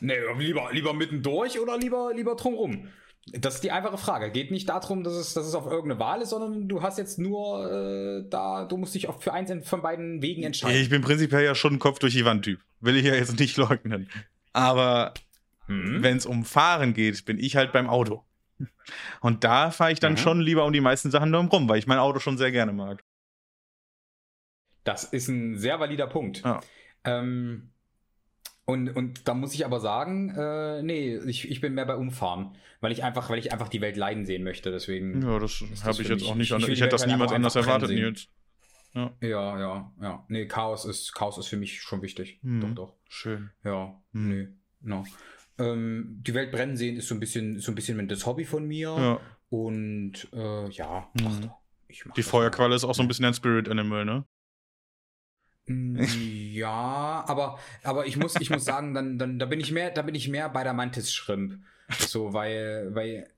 Nee, lieber, lieber mittendurch oder lieber, lieber drumrum? Das ist die einfache Frage. Geht nicht darum, dass es, dass es auf irgendeine Wahl ist, sondern du hast jetzt nur äh, da, du musst dich auch für eins von beiden Wegen entscheiden. Ich bin prinzipiell ja schon ein Kopf durch die Wand-Typ. Will ich ja jetzt nicht leugnen. Aber Mhm. Wenn es um Fahren geht, bin ich halt beim Auto. Und da fahre ich dann mhm. schon lieber um die meisten Sachen rum, weil ich mein Auto schon sehr gerne mag. Das ist ein sehr valider Punkt. Ja. Ähm, und, und da muss ich aber sagen, äh, nee, ich, ich bin mehr bei Umfahren, weil ich einfach, weil ich einfach die Welt leiden sehen möchte. Deswegen. Ja, das habe ich jetzt mich, auch nicht. Ich, ich, ich hätte das halt niemals anders erwartet, Nils. Ja. ja, ja, ja. Nee, Chaos ist, Chaos ist für mich schon wichtig. Mhm. Doch, doch. Schön. Ja, mhm. nee. No. Ähm, die Welt brennen sehen ist so ein bisschen, so ein bisschen das Hobby von mir. Ja. Und äh, ja, mhm. ach, Die Feuerqualle ist auch so ein bisschen ein Spirit Animal, ne? Mm, ja, aber, aber ich muss, ich muss sagen, dann, dann, da bin ich mehr, da bin ich mehr bei der Mantis Shrimp. So, weil, weil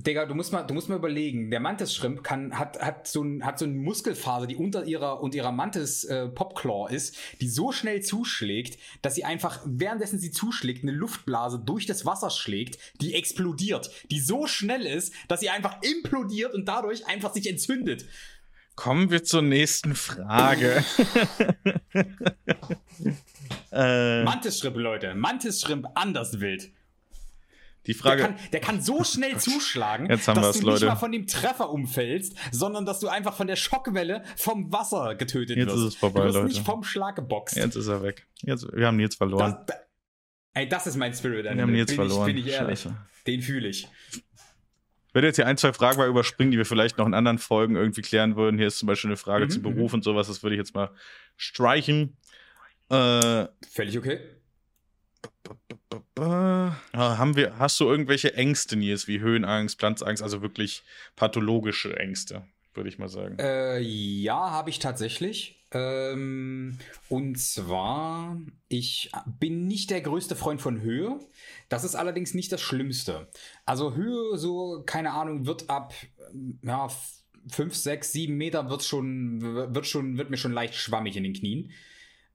Digga, du musst mal, du musst mal überlegen, der Mantis-Shrimp kann, hat, hat so ein, hat so eine Muskelfaser, die unter ihrer, und ihrer Mantis, äh, Popclaw ist, die so schnell zuschlägt, dass sie einfach, währenddessen sie zuschlägt, eine Luftblase durch das Wasser schlägt, die explodiert, die so schnell ist, dass sie einfach implodiert und dadurch einfach sich entzündet. Kommen wir zur nächsten Frage. äh. Mantis-Shrimp, Leute. Mantis-Shrimp anders wild. Die Frage. Der kann, der kann so schnell zuschlagen, dass du nicht mal von dem Treffer umfällst, sondern dass du einfach von der Schockwelle vom Wasser getötet Jetzt wirst. Jetzt ist es vorbei, du wirst Leute. nicht vom Schlag geboxt. Jetzt ist er weg. Jetzt, wir haben Nils verloren. Das, da, ey, das ist mein Spirit. Wir haben Nils bin verloren. Ich, bin ich ehrlich. Scheiße. Den fühle ich. Ich werde jetzt hier ein, zwei Fragen mal überspringen, die wir vielleicht noch in anderen Folgen irgendwie klären würden. Hier ist zum Beispiel eine Frage mhm, zu Beruf mhm. und sowas. Das würde ich jetzt mal streichen. Äh, Völlig okay. Haben wir, hast du irgendwelche Ängste, Nils, wie Höhenangst, Pflanzangst, also wirklich pathologische Ängste, würde ich mal sagen? Äh, ja, habe ich tatsächlich. Ähm, und zwar, ich bin nicht der größte Freund von Höhe. Das ist allerdings nicht das Schlimmste. Also Höhe, so, keine Ahnung, wird ab ja, 5, 6, 7 Meter wird schon, wird schon, wird mir schon leicht schwammig in den Knien.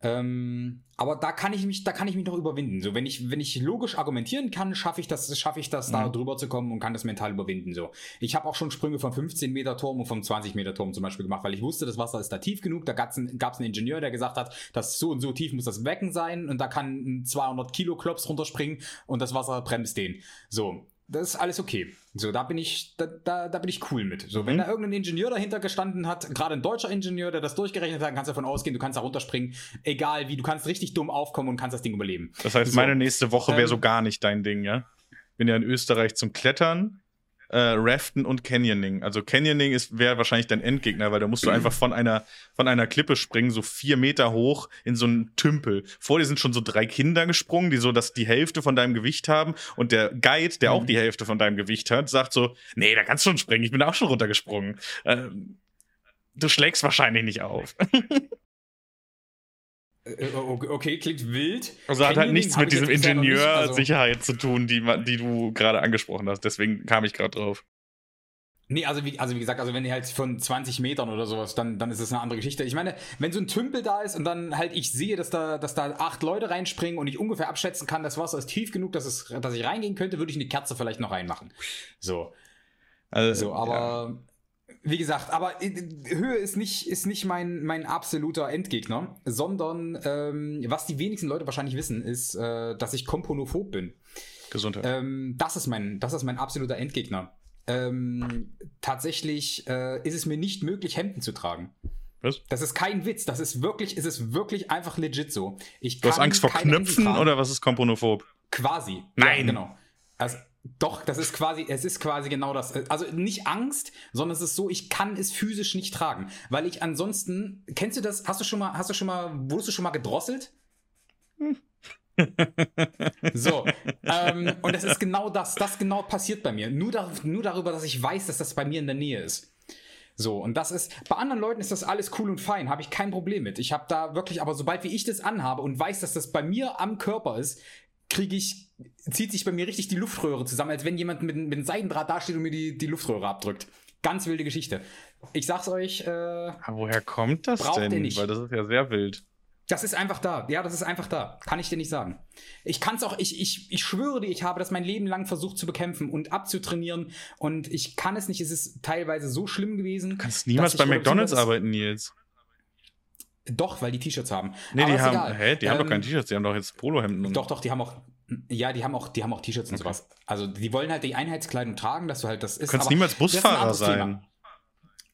Ähm, aber da kann ich mich, da kann ich mich noch überwinden. So, wenn ich, wenn ich logisch argumentieren kann, schaffe ich das, schaffe ich das, mhm. da drüber zu kommen und kann das mental überwinden. So, ich habe auch schon Sprünge vom 15 Meter Turm und vom 20 Meter Turm zum Beispiel gemacht, weil ich wusste, das Wasser ist da tief genug. Da gab es einen, einen Ingenieur, der gesagt hat, dass so und so tief muss das Becken sein und da kann ein 200 Kilo Klops runterspringen und das Wasser bremst den. So, das ist alles okay. So, da bin ich, da, da, da bin ich cool mit. So, mhm. wenn da irgendein Ingenieur dahinter gestanden hat, gerade ein deutscher Ingenieur, der das durchgerechnet hat, kannst du davon ausgehen, du kannst da runterspringen, egal wie, du kannst richtig dumm aufkommen und kannst das Ding überleben. Das heißt, so. meine nächste Woche wäre ähm, so gar nicht dein Ding, ja? Bin ja in Österreich zum Klettern. Äh, Raften und Canyoning. Also Canyoning wäre wahrscheinlich dein Endgegner, weil da musst du einfach von einer, von einer Klippe springen, so vier Meter hoch in so einen Tümpel. Vor dir sind schon so drei Kinder gesprungen, die so dass die Hälfte von deinem Gewicht haben. Und der Guide, der mhm. auch die Hälfte von deinem Gewicht hat, sagt so, nee, da kannst du schon springen, ich bin auch schon runtergesprungen. Ähm, du schlägst wahrscheinlich nicht auf. Äh, okay, klingt wild. Also hat halt nichts mit diesem Ingenieur-Sicherheit also zu tun, die, die du gerade angesprochen hast. Deswegen kam ich gerade drauf. Nee, also wie, also wie gesagt, also wenn ihr halt von 20 Metern oder sowas, dann, dann ist das eine andere Geschichte. Ich meine, wenn so ein Tümpel da ist und dann halt ich sehe, dass da, dass da acht Leute reinspringen und ich ungefähr abschätzen kann, das Wasser ist tief genug, dass, es, dass ich reingehen könnte, würde ich eine Kerze vielleicht noch reinmachen. So. Also, so, aber ja. Wie gesagt, aber Höhe ist nicht, ist nicht mein, mein absoluter Endgegner, sondern ähm, was die wenigsten Leute wahrscheinlich wissen, ist, äh, dass ich komponophob bin. Gesundheit. Ähm, das, ist mein, das ist mein absoluter Endgegner. Ähm, tatsächlich äh, ist es mir nicht möglich, Hemden zu tragen. Was? Das ist kein Witz, das ist wirklich, ist es wirklich einfach legit so. Ich du hast Angst vor Knöpfen oder was ist komponophob? Quasi. Nein. Ja, genau. Also, doch, das ist quasi, es ist quasi genau das. Also nicht Angst, sondern es ist so, ich kann es physisch nicht tragen, weil ich ansonsten, kennst du das? Hast du schon mal, hast du schon mal, wurdest du schon mal gedrosselt? so, ähm, und das ist genau das, das genau passiert bei mir. Nur, da, nur darüber, dass ich weiß, dass das bei mir in der Nähe ist. So, und das ist, bei anderen Leuten ist das alles cool und fein, habe ich kein Problem mit. Ich habe da wirklich, aber sobald wie ich das anhabe und weiß, dass das bei mir am Körper ist, kriege ich, zieht sich bei mir richtig die Luftröhre zusammen, als wenn jemand mit, mit einem Seidendraht dasteht und mir die, die Luftröhre abdrückt. Ganz wilde Geschichte. Ich sag's euch. Äh, Aber woher kommt das denn? Weil das ist ja sehr wild. Das ist einfach da. Ja, das ist einfach da. Kann ich dir nicht sagen. Ich kann es auch, ich, ich, ich schwöre dir, ich habe das mein Leben lang versucht zu bekämpfen und abzutrainieren und ich kann es nicht. Es ist teilweise so schlimm gewesen. Du kannst niemals bei McDonalds arbeiten, Nils. Doch, weil die T-Shirts haben. Nee, die haben, hä, die ähm, haben doch ähm, keine T-Shirts, die haben doch jetzt Polohemden. Doch, doch, die haben auch, ja, die haben auch, die haben auch T-Shirts und okay. sowas. Also, die wollen halt die Einheitskleidung tragen, dass du halt das ist. Du kannst niemals Busfahrer sein. Thema.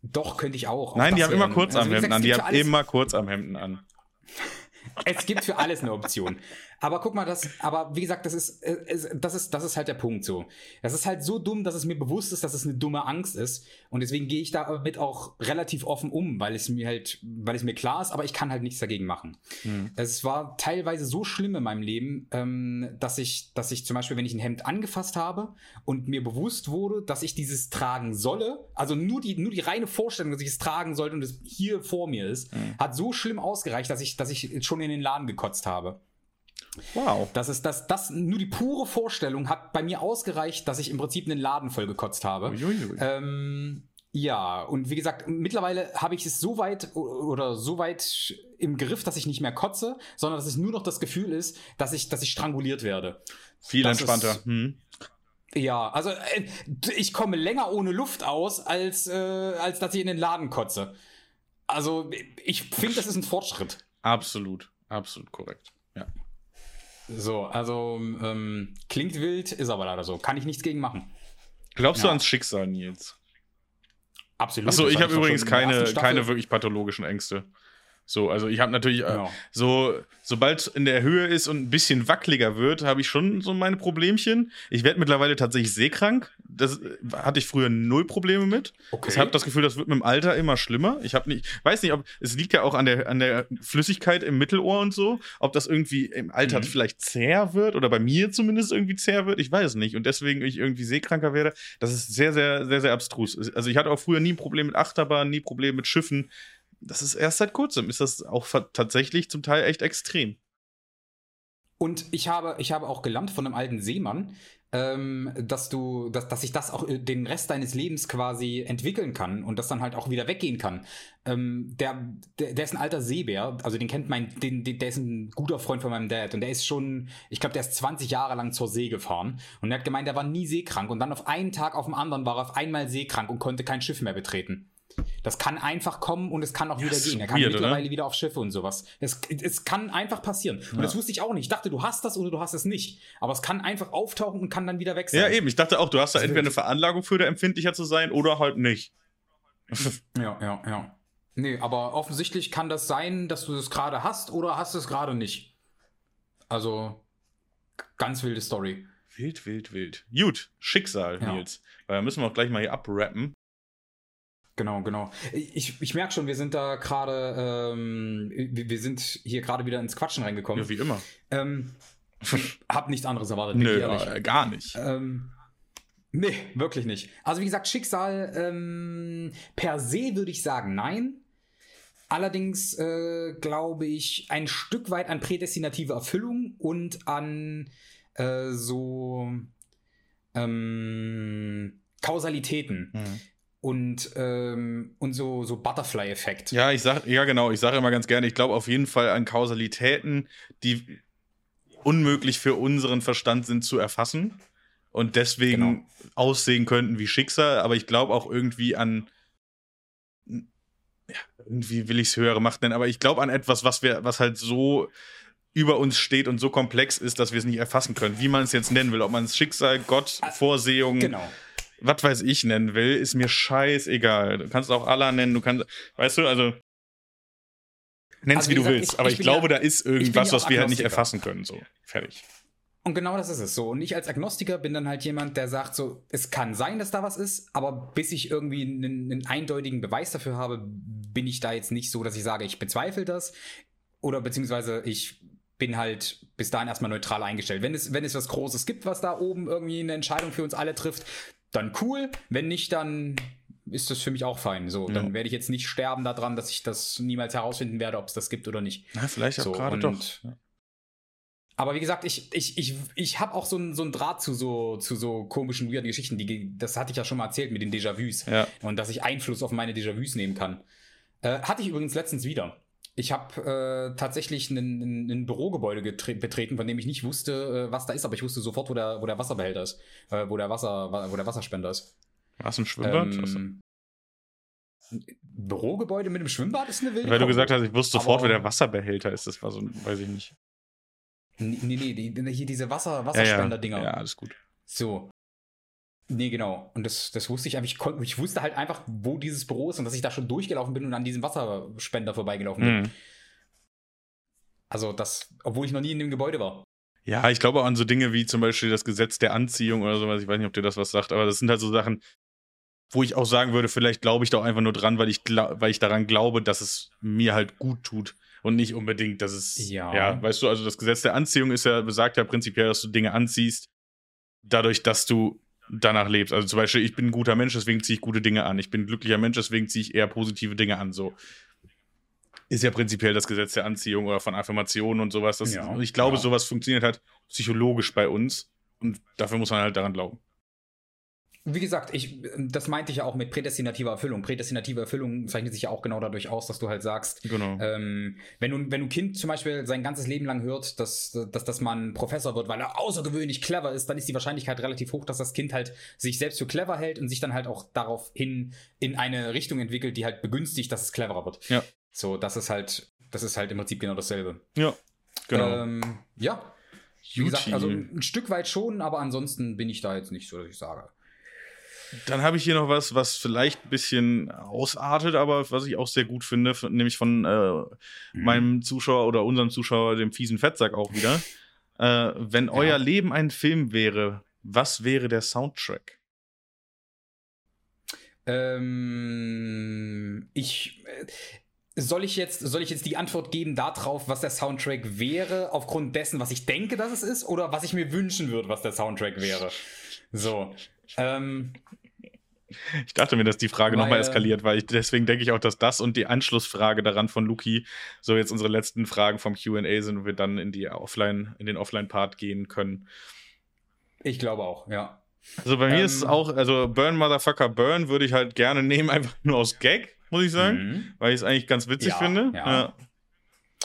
Doch, könnte ich auch. Nein, die haben immer Kurzarmhemden also, an. Die haben immer Kurzarmhemden an. es gibt für alles eine Option. Aber guck mal, das, aber wie gesagt, das ist, äh, das ist, das ist halt der Punkt so. Das ist halt so dumm, dass es mir bewusst ist, dass es eine dumme Angst ist. Und deswegen gehe ich damit auch relativ offen um, weil es mir halt, weil es mir klar ist, aber ich kann halt nichts dagegen machen. Mhm. Es war teilweise so schlimm in meinem Leben, ähm, dass ich, dass ich zum Beispiel, wenn ich ein Hemd angefasst habe und mir bewusst wurde, dass ich dieses tragen solle, also nur die, nur die reine Vorstellung, dass ich es tragen sollte und es hier vor mir ist, mhm. hat so schlimm ausgereicht, dass ich, dass ich schon in den Laden gekotzt habe. Wow. Das ist das, das, nur die pure Vorstellung hat bei mir ausgereicht, dass ich im Prinzip einen Laden voll gekotzt habe. Ähm, ja, und wie gesagt, mittlerweile habe ich es so weit oder so weit im Griff, dass ich nicht mehr kotze, sondern dass es nur noch das Gefühl ist, dass ich, dass ich stranguliert werde. Viel das entspannter. Ist, hm. Ja, also äh, ich komme länger ohne Luft aus, als, äh, als dass ich in den Laden kotze. Also ich finde, das ist ein Fortschritt. Absolut, absolut korrekt. So, also ähm, klingt wild, ist aber leider so. Kann ich nichts gegen machen. Glaubst ja. du ans Schicksal, Nils? Absolut. Achso, ich habe übrigens keine, keine wirklich pathologischen Ängste. So, also ich habe natürlich genau. so, sobald es in der Höhe ist und ein bisschen wackeliger wird, habe ich schon so meine Problemchen. Ich werde mittlerweile tatsächlich seekrank. Das äh, hatte ich früher null Probleme mit. Okay. Ich habe das Gefühl, das wird mit dem Alter immer schlimmer. Ich habe nicht, weiß nicht, ob es liegt ja auch an der an der Flüssigkeit im Mittelohr und so, ob das irgendwie im Alter mhm. vielleicht zäher wird oder bei mir zumindest irgendwie zäher wird. Ich weiß es nicht und deswegen ich irgendwie seekranker werde. Das ist sehr sehr sehr sehr abstrus. Also ich hatte auch früher nie ein Problem mit Achterbahn, nie Probleme mit Schiffen das ist erst seit kurzem, ist das auch tatsächlich zum Teil echt extrem. Und ich habe, ich habe auch gelernt von einem alten Seemann, ähm, dass du, dass, dass sich das auch äh, den Rest deines Lebens quasi entwickeln kann und das dann halt auch wieder weggehen kann. Ähm, der, der, der ist ein alter Seebär, also den kennt mein, den, der ist ein guter Freund von meinem Dad und der ist schon, ich glaube, der ist 20 Jahre lang zur See gefahren und er hat gemeint, der war nie seekrank und dann auf einen Tag auf den anderen war er auf einmal seekrank und konnte kein Schiff mehr betreten. Das kann einfach kommen und es kann auch wieder gehen. Er kann weird, mittlerweile oder? wieder auf Schiffe und sowas. Es, es kann einfach passieren. Und ja. das wusste ich auch nicht. Ich dachte, du hast das oder du hast es nicht. Aber es kann einfach auftauchen und kann dann wieder weg sein. Ja, eben. Ich dachte auch, du hast da entweder eine Veranlagung für, da empfindlicher zu sein oder halt nicht. ja, ja, ja. Nee, aber offensichtlich kann das sein, dass du das gerade hast oder hast es gerade nicht. Also, ganz wilde Story. Wild, wild, wild. Gut, Schicksal, Ja. Nils. Weil da müssen wir auch gleich mal hier abrappen. Genau, genau. Ich, ich merke schon, wir sind da gerade, ähm, wir, wir sind hier gerade wieder ins Quatschen reingekommen. Ja, wie immer. Ähm, hab nichts anderes erwartet, Nö, ehrlich. äh, gar nicht. Ähm, nee, wirklich nicht. Also wie gesagt, Schicksal ähm, per se würde ich sagen, nein. Allerdings äh, glaube ich ein Stück weit an prädestinative Erfüllung und an äh, so ähm, Kausalitäten Mhm. Und, ähm, und so, so Butterfly-Effekt. Ja, ich sag, ja genau, ich sage immer ganz gerne, ich glaube auf jeden Fall an Kausalitäten, die unmöglich für unseren Verstand sind zu erfassen und deswegen Genau. aussehen könnten wie Schicksal, aber ich glaube auch irgendwie an ja, irgendwie will ich es höhere Macht nennen, aber ich glaube an etwas, was wir, was halt so über uns steht und so komplex ist, dass wir es nicht erfassen können. Wie man es jetzt nennen will, ob man es Schicksal, Gott, Vorsehung, Genau. Was weiß ich nennen will, ist mir scheißegal. Du kannst auch Allah nennen, du kannst, weißt du, also nenn's Also, wie wie du gesagt, willst, ich- aber ich ich, glaube, ja- da ist irgendwas, ja was wir halt nicht erfassen können, so. Fertig. Und genau das ist es so. Und ich als Agnostiker bin dann halt jemand, der sagt so, es kann sein, dass da was ist, aber bis ich irgendwie einen, einen eindeutigen Beweis dafür habe, bin ich da jetzt nicht so, dass ich sage, ich bezweifle das. Oder beziehungsweise ich bin halt bis dahin erstmal neutral eingestellt. Wenn es, wenn es was Großes gibt, was da oben irgendwie eine Entscheidung für uns alle trifft, dann cool. Wenn nicht, dann ist das für mich auch fein. So, dann Ja. werde ich jetzt nicht sterben daran, dass ich das niemals herausfinden werde, ob es das gibt oder nicht. Na, vielleicht auch So, gerade doch. Aber wie gesagt, ich, ich, ich, ich habe auch so einen so einen Draht zu so, zu so komischen, weirden Geschichten. Die, das hatte ich ja schon mal erzählt mit den Déjà-vus. Ja. Und dass ich Einfluss auf meine Déjà-vus nehmen kann. Äh, hatte ich übrigens letztens wieder. Ich habe äh, tatsächlich ein, Bürogebäude betreten, von dem ich nicht wusste, äh, was da ist, aber ich wusste sofort, wo der, wo der Wasserbehälter ist, äh, wo, der Wasser, wo der Wasserspender ist. War es ein Schwimmbad? Ähm, ein Bürogebäude mit einem Schwimmbad ist eine wilde Weil du gesagt hast, ich wusste sofort, wer der Wasserbehälter ist. Das war so, weiß ich nicht. Nee, nee, die, die, hier diese Wasser, Ja, ja. Wasserspender-Dinger. ja, alles gut. So. Nee, genau. Und das, das wusste ich einfach. Ich, ich wusste halt einfach, wo dieses Büro ist und dass ich da schon durchgelaufen bin und an diesem Wasserspender vorbeigelaufen bin. Mhm. Also das, obwohl ich noch nie in dem Gebäude war. Ja, ich glaube auch an so Dinge wie zum Beispiel das Gesetz der Anziehung oder sowas. Ich weiß nicht, ob dir das was sagt, aber das sind halt so Sachen, wo ich auch sagen würde, vielleicht glaube ich da auch einfach nur dran, weil ich, weil ich daran glaube, dass es mir halt gut tut. Und nicht unbedingt, dass es. Ja. ja, weißt du, also das Gesetz der Anziehung ist ja, besagt ja prinzipiell, dass du Dinge anziehst, dadurch, dass du danach lebst. Also zum Beispiel, ich bin ein guter Mensch, deswegen ziehe ich gute Dinge an. Ich bin ein glücklicher Mensch, deswegen ziehe ich eher positive Dinge an. So ist ja prinzipiell das Gesetz der Anziehung oder von Affirmationen und sowas. Das, Ja, ich glaube, ja. sowas funktioniert halt psychologisch bei uns. Und dafür muss man halt daran glauben. Wie gesagt, ich, das meinte ich ja auch mit prädestinativer Erfüllung. Prädestinative Erfüllung zeichnet sich ja auch genau dadurch aus, dass du halt sagst, Genau. ähm, wenn, du, wenn du ein Kind zum Beispiel sein ganzes Leben lang hört, dass, dass, dass man Professor wird, weil er außergewöhnlich clever ist, dann ist die Wahrscheinlichkeit relativ hoch, dass das Kind halt sich selbst für clever hält und sich dann halt auch daraufhin in eine Richtung entwickelt, die halt begünstigt, dass es cleverer wird. Ja. So, das ist halt, das ist halt im Prinzip genau dasselbe. ja, genau. Ähm, ja, wie gesagt, also ein Stück weit schon, aber ansonsten bin ich da jetzt nicht so, dass ich sage. Dann habe ich hier noch was, was vielleicht ein bisschen ausartet, aber was ich auch sehr gut finde, nämlich von äh, meinem Zuschauer oder unserem Zuschauer, dem fiesen Fettsack auch wieder. Äh, wenn euer Leben ein Film wäre, was wäre der Soundtrack? Ähm, ich. äh, Soll ich, jetzt, soll ich jetzt die Antwort geben darauf, was der Soundtrack wäre, aufgrund dessen, was ich denke, dass es ist, oder was ich mir wünschen würde, was der Soundtrack wäre? So. Ähm, Ich dachte mir, dass die Frage nochmal eskaliert, weil ich deswegen denke ich auch, dass das und die Anschlussfrage daran von Luki so jetzt unsere letzten Fragen vom QA sind und wir dann in die Offline, in den Offline-Part gehen können. ich glaube auch, ja. Also bei mir Ähm, ist es auch, also Burn Motherfucker Burn würde ich halt gerne nehmen, einfach nur aus Gag, muss ich sagen, Mhm. weil ich es eigentlich ganz witzig Ja, finde. ja.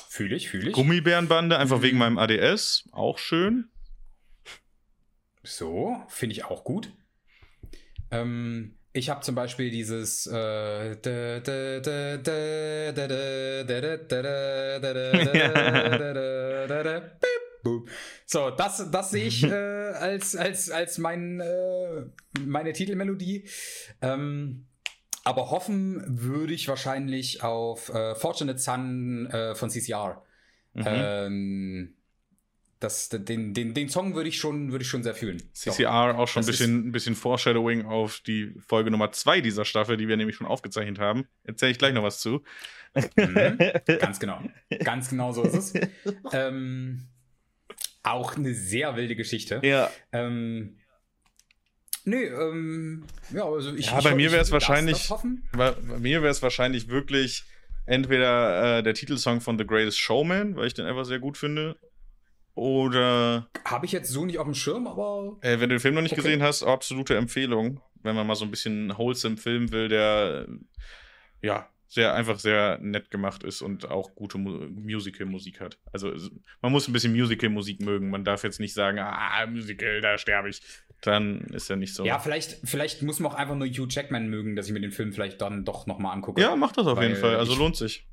Fühle ich, fühle ich. Gummibärenbande, einfach Mhm. wegen meinem ADS, auch schön. So, finde ich auch gut. Ähm, ich habe zum Beispiel dieses so, das, das sehe ich äh, als, als, als mein, äh, meine Titelmelodie. Ähm, aber hoffen würde ich wahrscheinlich auf äh, Fortunate Sun äh, von CCR. Mhm. Ähm, das, den, den, den Song würde ich, schon, würd ich schon sehr fühlen. CCR auch schon ein bisschen, ein bisschen Foreshadowing auf die Folge Nummer 2 dieser Staffel, die wir nämlich schon aufgezeichnet haben. Erzähle ich gleich noch was zu. Mhm, ganz genau. Ganz genau so ist es. ähm, auch eine sehr wilde Geschichte. Ja. Ähm, nee, ähm, ja, also ich. Ja, bei mir wäre es ich- wahrscheinlich, das hoffen. bei, bei mir wäre es wahrscheinlich wirklich entweder äh, der Titelsong von The Greatest Showman, weil ich den einfach sehr gut finde, oder Habe ich jetzt so nicht auf dem Schirm, aber. äh, wenn du den Film noch nicht Okay. gesehen hast, absolute Empfehlung, wenn man mal so ein bisschen wholesome filmen will, der äh, ja sehr einfach sehr nett gemacht ist und auch gute Mu Musical-Musik hat. Also man muss ein bisschen Musical-Musik mögen. Man darf jetzt nicht sagen, ah, Musical, da sterbe ich. Dann ist er nicht so. Ja, vielleicht, vielleicht muss man auch einfach nur Hugh Jackman mögen, dass ich mir den Film vielleicht dann doch nochmal angucke. Ja, macht das auf jeden Fall. Also lohnt sich.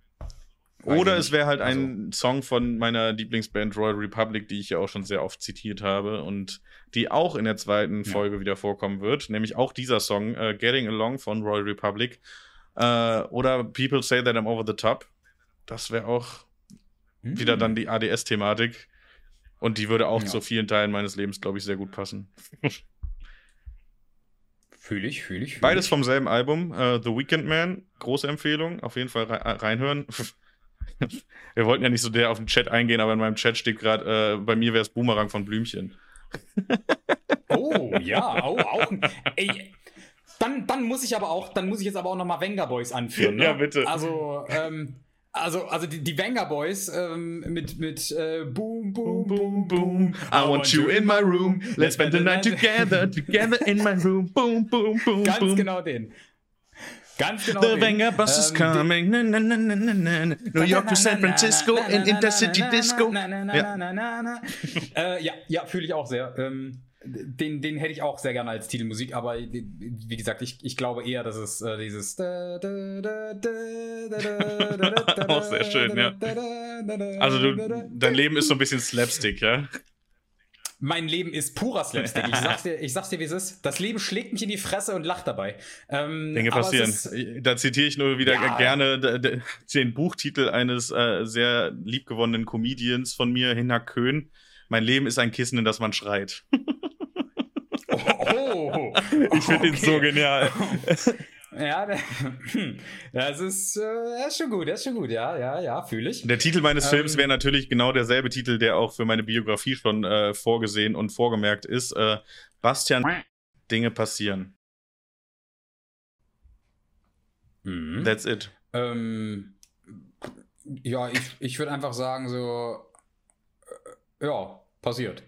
Oder es wäre halt Also- ein Song von meiner Lieblingsband Royal Republic, die ich ja auch schon sehr oft zitiert habe und die auch in der zweiten Ja. Folge wieder vorkommen wird. Nämlich auch dieser Song, äh, Getting Along von Royal Republic. Äh, oder People Say That I'm Over the Top. Das wäre auch Hm. wieder dann die ADS-Thematik. Und die würde auch Ja. zu vielen Teilen meines Lebens, glaube ich, sehr gut passen. Fühle ich, fühle ich. Fühl Beides vom selben Album. Äh, The Weekend Man, große Empfehlung. Auf jeden Fall rei- reinhören. Wir wollten ja nicht so der auf den Chat eingehen, aber in meinem Chat steht gerade, äh, bei mir wäre es Boomerang von Blümchen. Oh, ja, oh, auch. Ey, dann, dann muss ich aber auch, dann muss ich jetzt aber auch nochmal Venga Boys anführen. Ne? Ja, bitte. Also, ähm, also, also die, die Venga Boys ähm, mit, mit äh, Boom, Boom, Boom, Boom. I want you in my room. Let's spend the night together, together in my room. Boom, boom, boom, Ganz boom. genau den. Ganz genau The. Wenger bus is Ähm, coming. New York to San Francisco in Intercity Disco. Ja. Äh, ja, fühle ich auch sehr. Ähm, den, den hätte ich auch sehr gerne als Titelmusik, aber wie gesagt, ich, ich glaube eher, dass es äh, dieses. Auch sehr schön, ja. Also du, dein Leben ist so ein bisschen Slapstick, ja? Mein Leben ist purer Slapstick. Ich sag's dir, ich sag's dir wie es ist. Das Leben schlägt mich in die Fresse und lacht dabei. Ähm, Dinge passieren. ist- Da zitiere ich nur wieder Ja. gerne den Buchtitel eines äh, sehr liebgewonnenen Comedians von mir, Hinak Köhn. Mein Leben ist ein Kissen, in das man schreit. Oh, Ich finde ihn so genial. Ja, das ist, äh, das ist schon gut, das ist schon gut, ja, ja, ja, fühle ich. Der Titel meines Ähm, Films wäre natürlich genau derselbe Titel, der auch für meine Biografie schon äh, vorgesehen und vorgemerkt ist. Äh, Bastian, Dinge passieren. Mhm. That's it. Ähm, ja, ich, ich würde einfach sagen, so, äh, ja, passiert.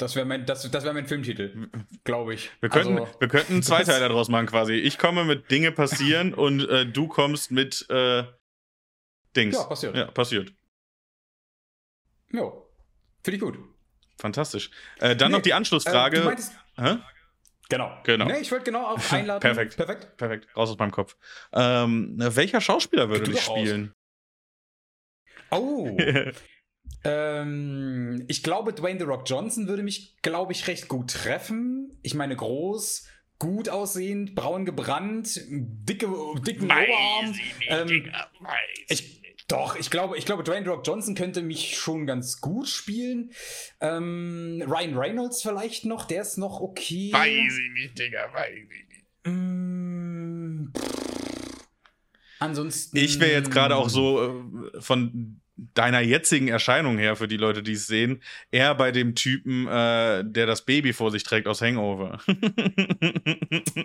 Das wäre mein, das, das wär mein Filmtitel, glaube ich. Wir könnten, Also, wir könnten einen das- Zweiteiler daraus machen quasi. Ich komme mit Dinge passieren und äh, du kommst mit äh, Dings. Ja, passiert. Ja, passiert. ja, finde ich gut. Fantastisch. Äh, dann Nee, noch die Anschlussfrage. Äh, du meintest, Hä? genau. Genau. Nee, ich wollte genau auf einladen. Perfekt. Perfekt. Perfekt, raus aus meinem Kopf. Ähm, welcher Schauspieler würde Du dich spielen? Oh. Ähm, ich glaube, Dwayne The Rock Johnson würde mich, glaube ich, recht gut treffen. Ich meine, groß, gut aussehend, braun gebrannt, dicke, dicken Oberarm. Ähm, ich, doch, ich glaube, ich glaube, Dwayne The Rock Johnson könnte mich schon ganz gut spielen. Ähm, Ryan Reynolds vielleicht noch, der ist noch okay. ich nicht, Digga, weiß ich nicht. Mm. Ansonsten. Ich wäre jetzt gerade auch so äh, von deiner jetzigen Erscheinung her, für die Leute, die es sehen, eher bei dem Typen, äh, der das Baby vor sich trägt aus Hangover.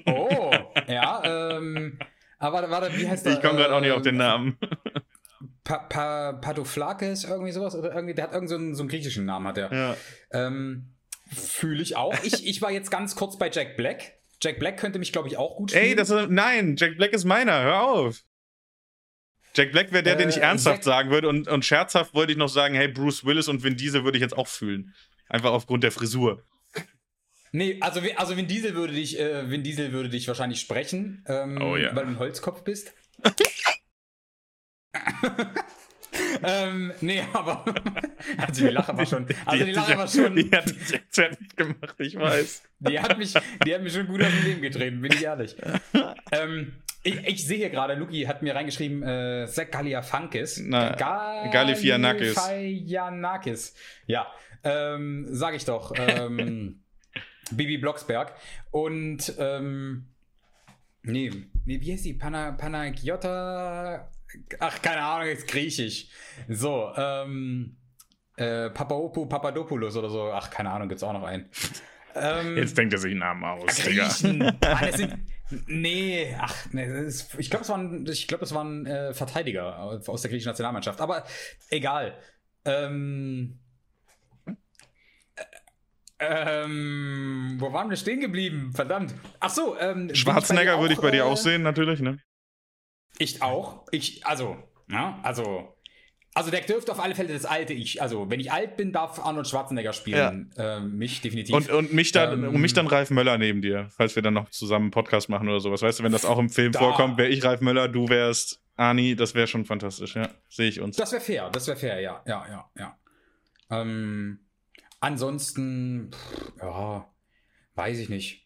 Oh, ja, ähm. Aber warte, warte, wie heißt der? ich komme gerade auch nicht auf den Ähm, Namen. Pa pa Padoflakis, irgendwie sowas? Oder irgendwie, der hat irgend so einen, so einen griechischen Namen, hat er. Ja. Ähm, Fühle ich auch. Ich, ich war jetzt ganz kurz bei Jack Black. Jack Black könnte mich, glaube ich, auch gut spielen. Ey, das ist, nein, Jack Black ist meiner, hör auf. Jack Black wäre der, den ich Äh, ernsthaft Zack- sagen würde und, und scherzhaft wollte ich noch sagen, hey, Bruce Willis und Vin Diesel würde ich jetzt auch fühlen. Einfach aufgrund der Frisur. Nee, also, also Vin Diesel würde dich, äh, Vin Diesel würde dich wahrscheinlich sprechen, ähm, Oh ja. weil du ein Holzkopf bist. ähm, nee, aber also die Lache war schon, also die, Lache war schon, Die hat dich jetzt fertig gemacht, ich weiß. die hat mich, die hat mich schon gut aus dem Leben getreten, bin ich ehrlich. ähm, Ich, ich sehe hier gerade, Luki hat mir reingeschrieben, äh, Zach Galiafankis. Na, Ga Galifianakis. Galifianakis. Ja, ähm, sag ich doch. Ähm, Bibi Blocksberg. Und, ähm, nee, nee, wie heißt die? Pana, Panagiota? Ach, keine Ahnung, ist griechisch. So, ähm, äh, Papaopu Papadopoulos oder so. Ach, keine Ahnung, gibt's auch noch einen. Ähm, Jetzt denkt er sich einen Namen aus, Digga. Griechen. Mann, es sind, nee, ach, nee, das ist, ich glaube, es waren, ich glaube, es waren äh, Verteidiger aus der griechischen Nationalmannschaft. Aber egal. Ähm, äh, ähm, wo waren wir stehen geblieben? Verdammt. Ach so, ähm, Schwarzenegger würde ich bei dir äh, auch sehen, natürlich, ne? Ich auch. Ich, also, ja, also. Also der dürfte auf alle Fälle das alte Ich. Also wenn ich alt bin, darf Arnold Schwarzenegger spielen. Ähm, mich definitiv. Und, und mich dann, Ähm, und mich dann Ralf Möller neben dir, falls wir dann noch zusammen einen Podcast machen oder sowas. Weißt du, wenn das auch im Film Da. vorkommt, wäre ich Ralf Möller, du wärst Ani, das wäre schon fantastisch, ja. Sehe ich uns. Das wäre fair, das wäre fair, ja, ja, ja, ja. Ähm, ansonsten, pff, ja, weiß ich nicht.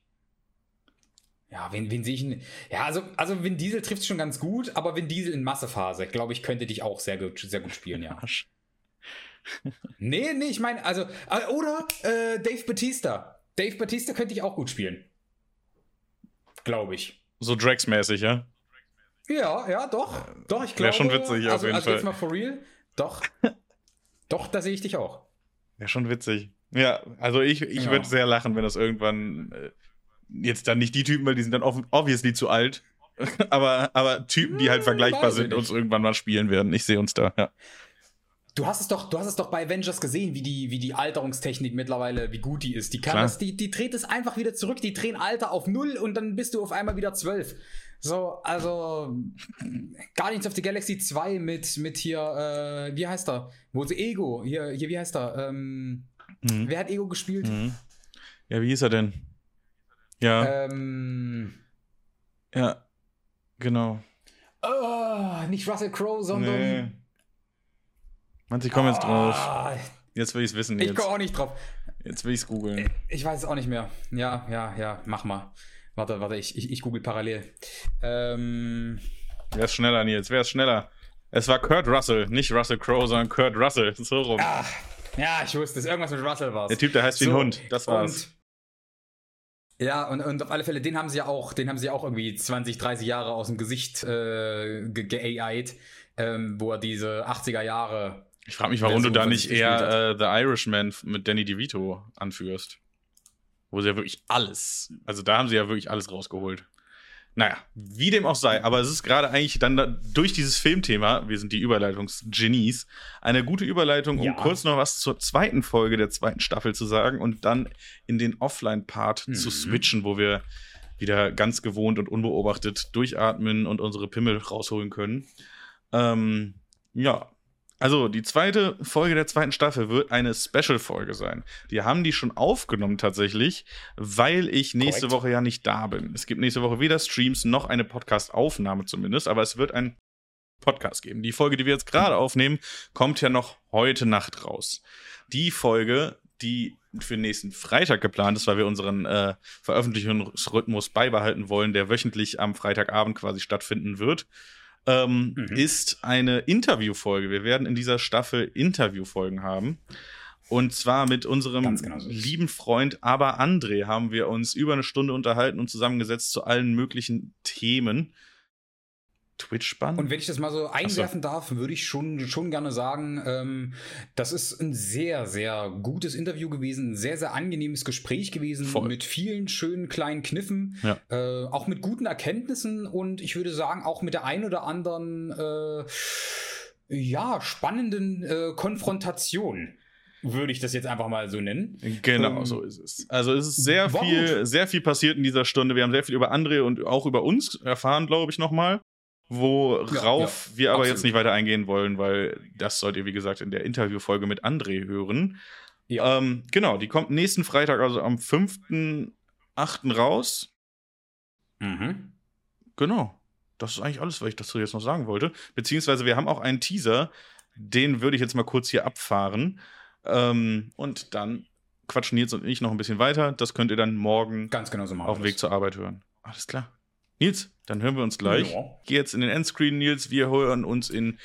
Ja, wen, wen sehe ich denn? Ja, also, also Vin Diesel trifft schon ganz gut, aber Vin Diesel in Massephase, glaube ich, könnte dich auch sehr gut, sehr gut spielen, ja. Arsch. Nee, nee, ich meine, also, äh, oder äh, Dave Batista. Dave Batista könnte ich auch gut spielen. Glaube ich. So Drax-mäßig, ja? Ja, ja, doch. Doch, ich glaube. schon witzig, auf also, jeden also jetzt Fall. mal for real. Doch. doch, da sehe ich dich auch. Wäre schon witzig. Ja, also ich, ich Ja. würde sehr lachen, wenn das irgendwann äh, jetzt dann nicht die Typen, weil die sind dann obviously zu alt. aber, aber Typen, die halt Hm, vergleichbar sind, uns irgendwann mal spielen werden. Ich sehe uns da, ja. Du hast es doch, du hast es doch bei Avengers gesehen, wie die, wie die Alterungstechnik mittlerweile, wie gut die ist. Die kann Klar. das, die, die dreht es einfach wieder zurück, die drehen Alter auf null und dann bist du auf einmal wieder zwölf. So, also Guardians of the Galaxy 2 mit, mit hier, äh, wie heißt er? Wo sie Ego, hier, hier, wie heißt er? Ähm, Mhm. Wer hat Ego gespielt? Mhm. Ja, wie hieß er denn? Ja, Ähm, ja, genau. oh, nicht Russell Crowe, sondern. Nee. Mann, ich komme jetzt drauf. Ah, Jetzt will ich es wissen. ich komme auch nicht drauf. jetzt will ich es googeln. Ich weiß es auch nicht mehr. Ja, ja, ja, mach mal. Warte, warte, ich, ich, ich google parallel. Ähm, Wer ist schneller, Nils? Wer ist schneller? Es war Kurt Russell, nicht Russell Crowe, sondern Kurt Russell. So rum. ah, ja, ich wusste es. Irgendwas mit Russell war Der Typ, der heißt wie ein So, Hund. Das war's. Ja, und, und auf alle Fälle, den haben sie ja auch, den haben sie ja auch irgendwie 20, 30 Jahre aus dem Gesicht äh, ge- ge-AI'd, ähm, wo er diese 80er Jahre. Ich frage mich, warum du da nicht eher äh, The Irishman mit Danny DeVito anführst. Wo sie ja wirklich alles, also da haben sie ja wirklich alles rausgeholt. Naja, wie dem auch sei, aber es ist gerade eigentlich dann da, durch dieses Filmthema, wir sind die Überleitungsgenies, eine gute Überleitung, um Ja. kurz noch was zur zweiten Folge der zweiten Staffel zu sagen und dann in den Offline-Part Mhm. zu switchen, wo wir wieder ganz gewohnt und unbeobachtet durchatmen und unsere Pimmel rausholen können. Ähm, ja, also die zweite Folge der zweiten Staffel wird eine Special-Folge sein. Die haben die schon aufgenommen tatsächlich, weil ich nächste Korrekt. Woche ja nicht da bin. Es gibt nächste Woche weder Streams noch eine Podcast-Aufnahme zumindest, aber es wird ein Podcast geben. Die Folge, die wir jetzt gerade aufnehmen, kommt ja noch heute Nacht raus. Die Folge, die für nächsten Freitag geplant ist, weil wir unseren äh, Veröffentlichungsrhythmus beibehalten wollen, der wöchentlich am Freitagabend quasi stattfinden wird, ähm, Mhm. ist eine Interviewfolge. Wir werden in dieser Staffel Interviewfolgen haben. Und zwar mit unserem genau so lieben Freund Aber André haben wir uns über eine Stunde unterhalten und zusammengesetzt zu allen möglichen Themen. Twitch-Bann? Und wenn ich das mal so einwerfen darf, würde ich schon, schon gerne sagen, ähm, das ist ein sehr, sehr gutes Interview gewesen, ein sehr, sehr angenehmes Gespräch gewesen, Voll. mit vielen schönen kleinen Kniffen, Ja. äh, auch mit guten Erkenntnissen und ich würde sagen, auch mit der ein oder anderen, äh, ja, spannenden äh, Konfrontation, würde ich das jetzt einfach mal so nennen. Genau, Ähm, so ist es. Also es ist sehr viel, gut. sehr viel passiert in dieser Stunde. Wir haben sehr viel über André und auch über uns erfahren, glaube ich, nochmal. Worauf ja, wir aber absolut. jetzt nicht weiter eingehen wollen, weil das sollt ihr, wie gesagt, in der Interviewfolge mit André hören. Ja. Ähm, genau, die kommt nächsten Freitag, also am 5.8. raus. Mhm. Genau. Das ist eigentlich alles, was ich dazu jetzt noch sagen wollte. Beziehungsweise wir haben auch einen Teaser, den würde ich jetzt mal kurz hier abfahren. Ähm, und dann quatschen Nils und ich noch ein bisschen weiter. Das könnt ihr dann morgen Ganz genau so auf dem Weg zur Arbeit hören. Alles klar. Nils, dann hören wir uns gleich. Ja. Geh jetzt in den Endscreen, Nils. Wir hören uns in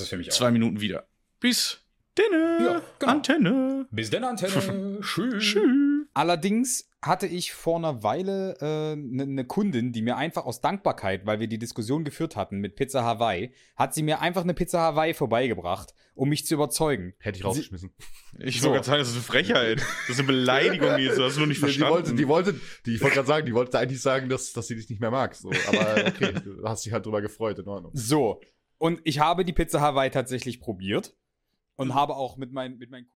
es für mich auch. zwei Minuten wieder. Bis denne. Ja, genau. Antenne. Bis dann, Antenne. Tschüss. Tschüss. Allerdings hatte ich vor einer Weile eine ne Kundin, die mir einfach aus Dankbarkeit, weil wir die Diskussion geführt hatten mit Pizza Hawaii, hat sie mir einfach eine Pizza Hawaii vorbeigebracht, um mich zu überzeugen. Hätte ich rausgeschmissen. Ich So. wollte gerade sagen, das ist eine Frechheit. Das ist eine Beleidigung, Nils. Du hast nur nicht Die, die verstanden. wollte, die wollte, die, ich wollte gerade sagen, die wollte eigentlich sagen, dass, dass sie dich nicht mehr mag. So. Aber okay, du hast dich halt drüber gefreut, in Ordnung. So, und ich habe die Pizza Hawaii tatsächlich probiert und habe auch mit, meinen mit meinen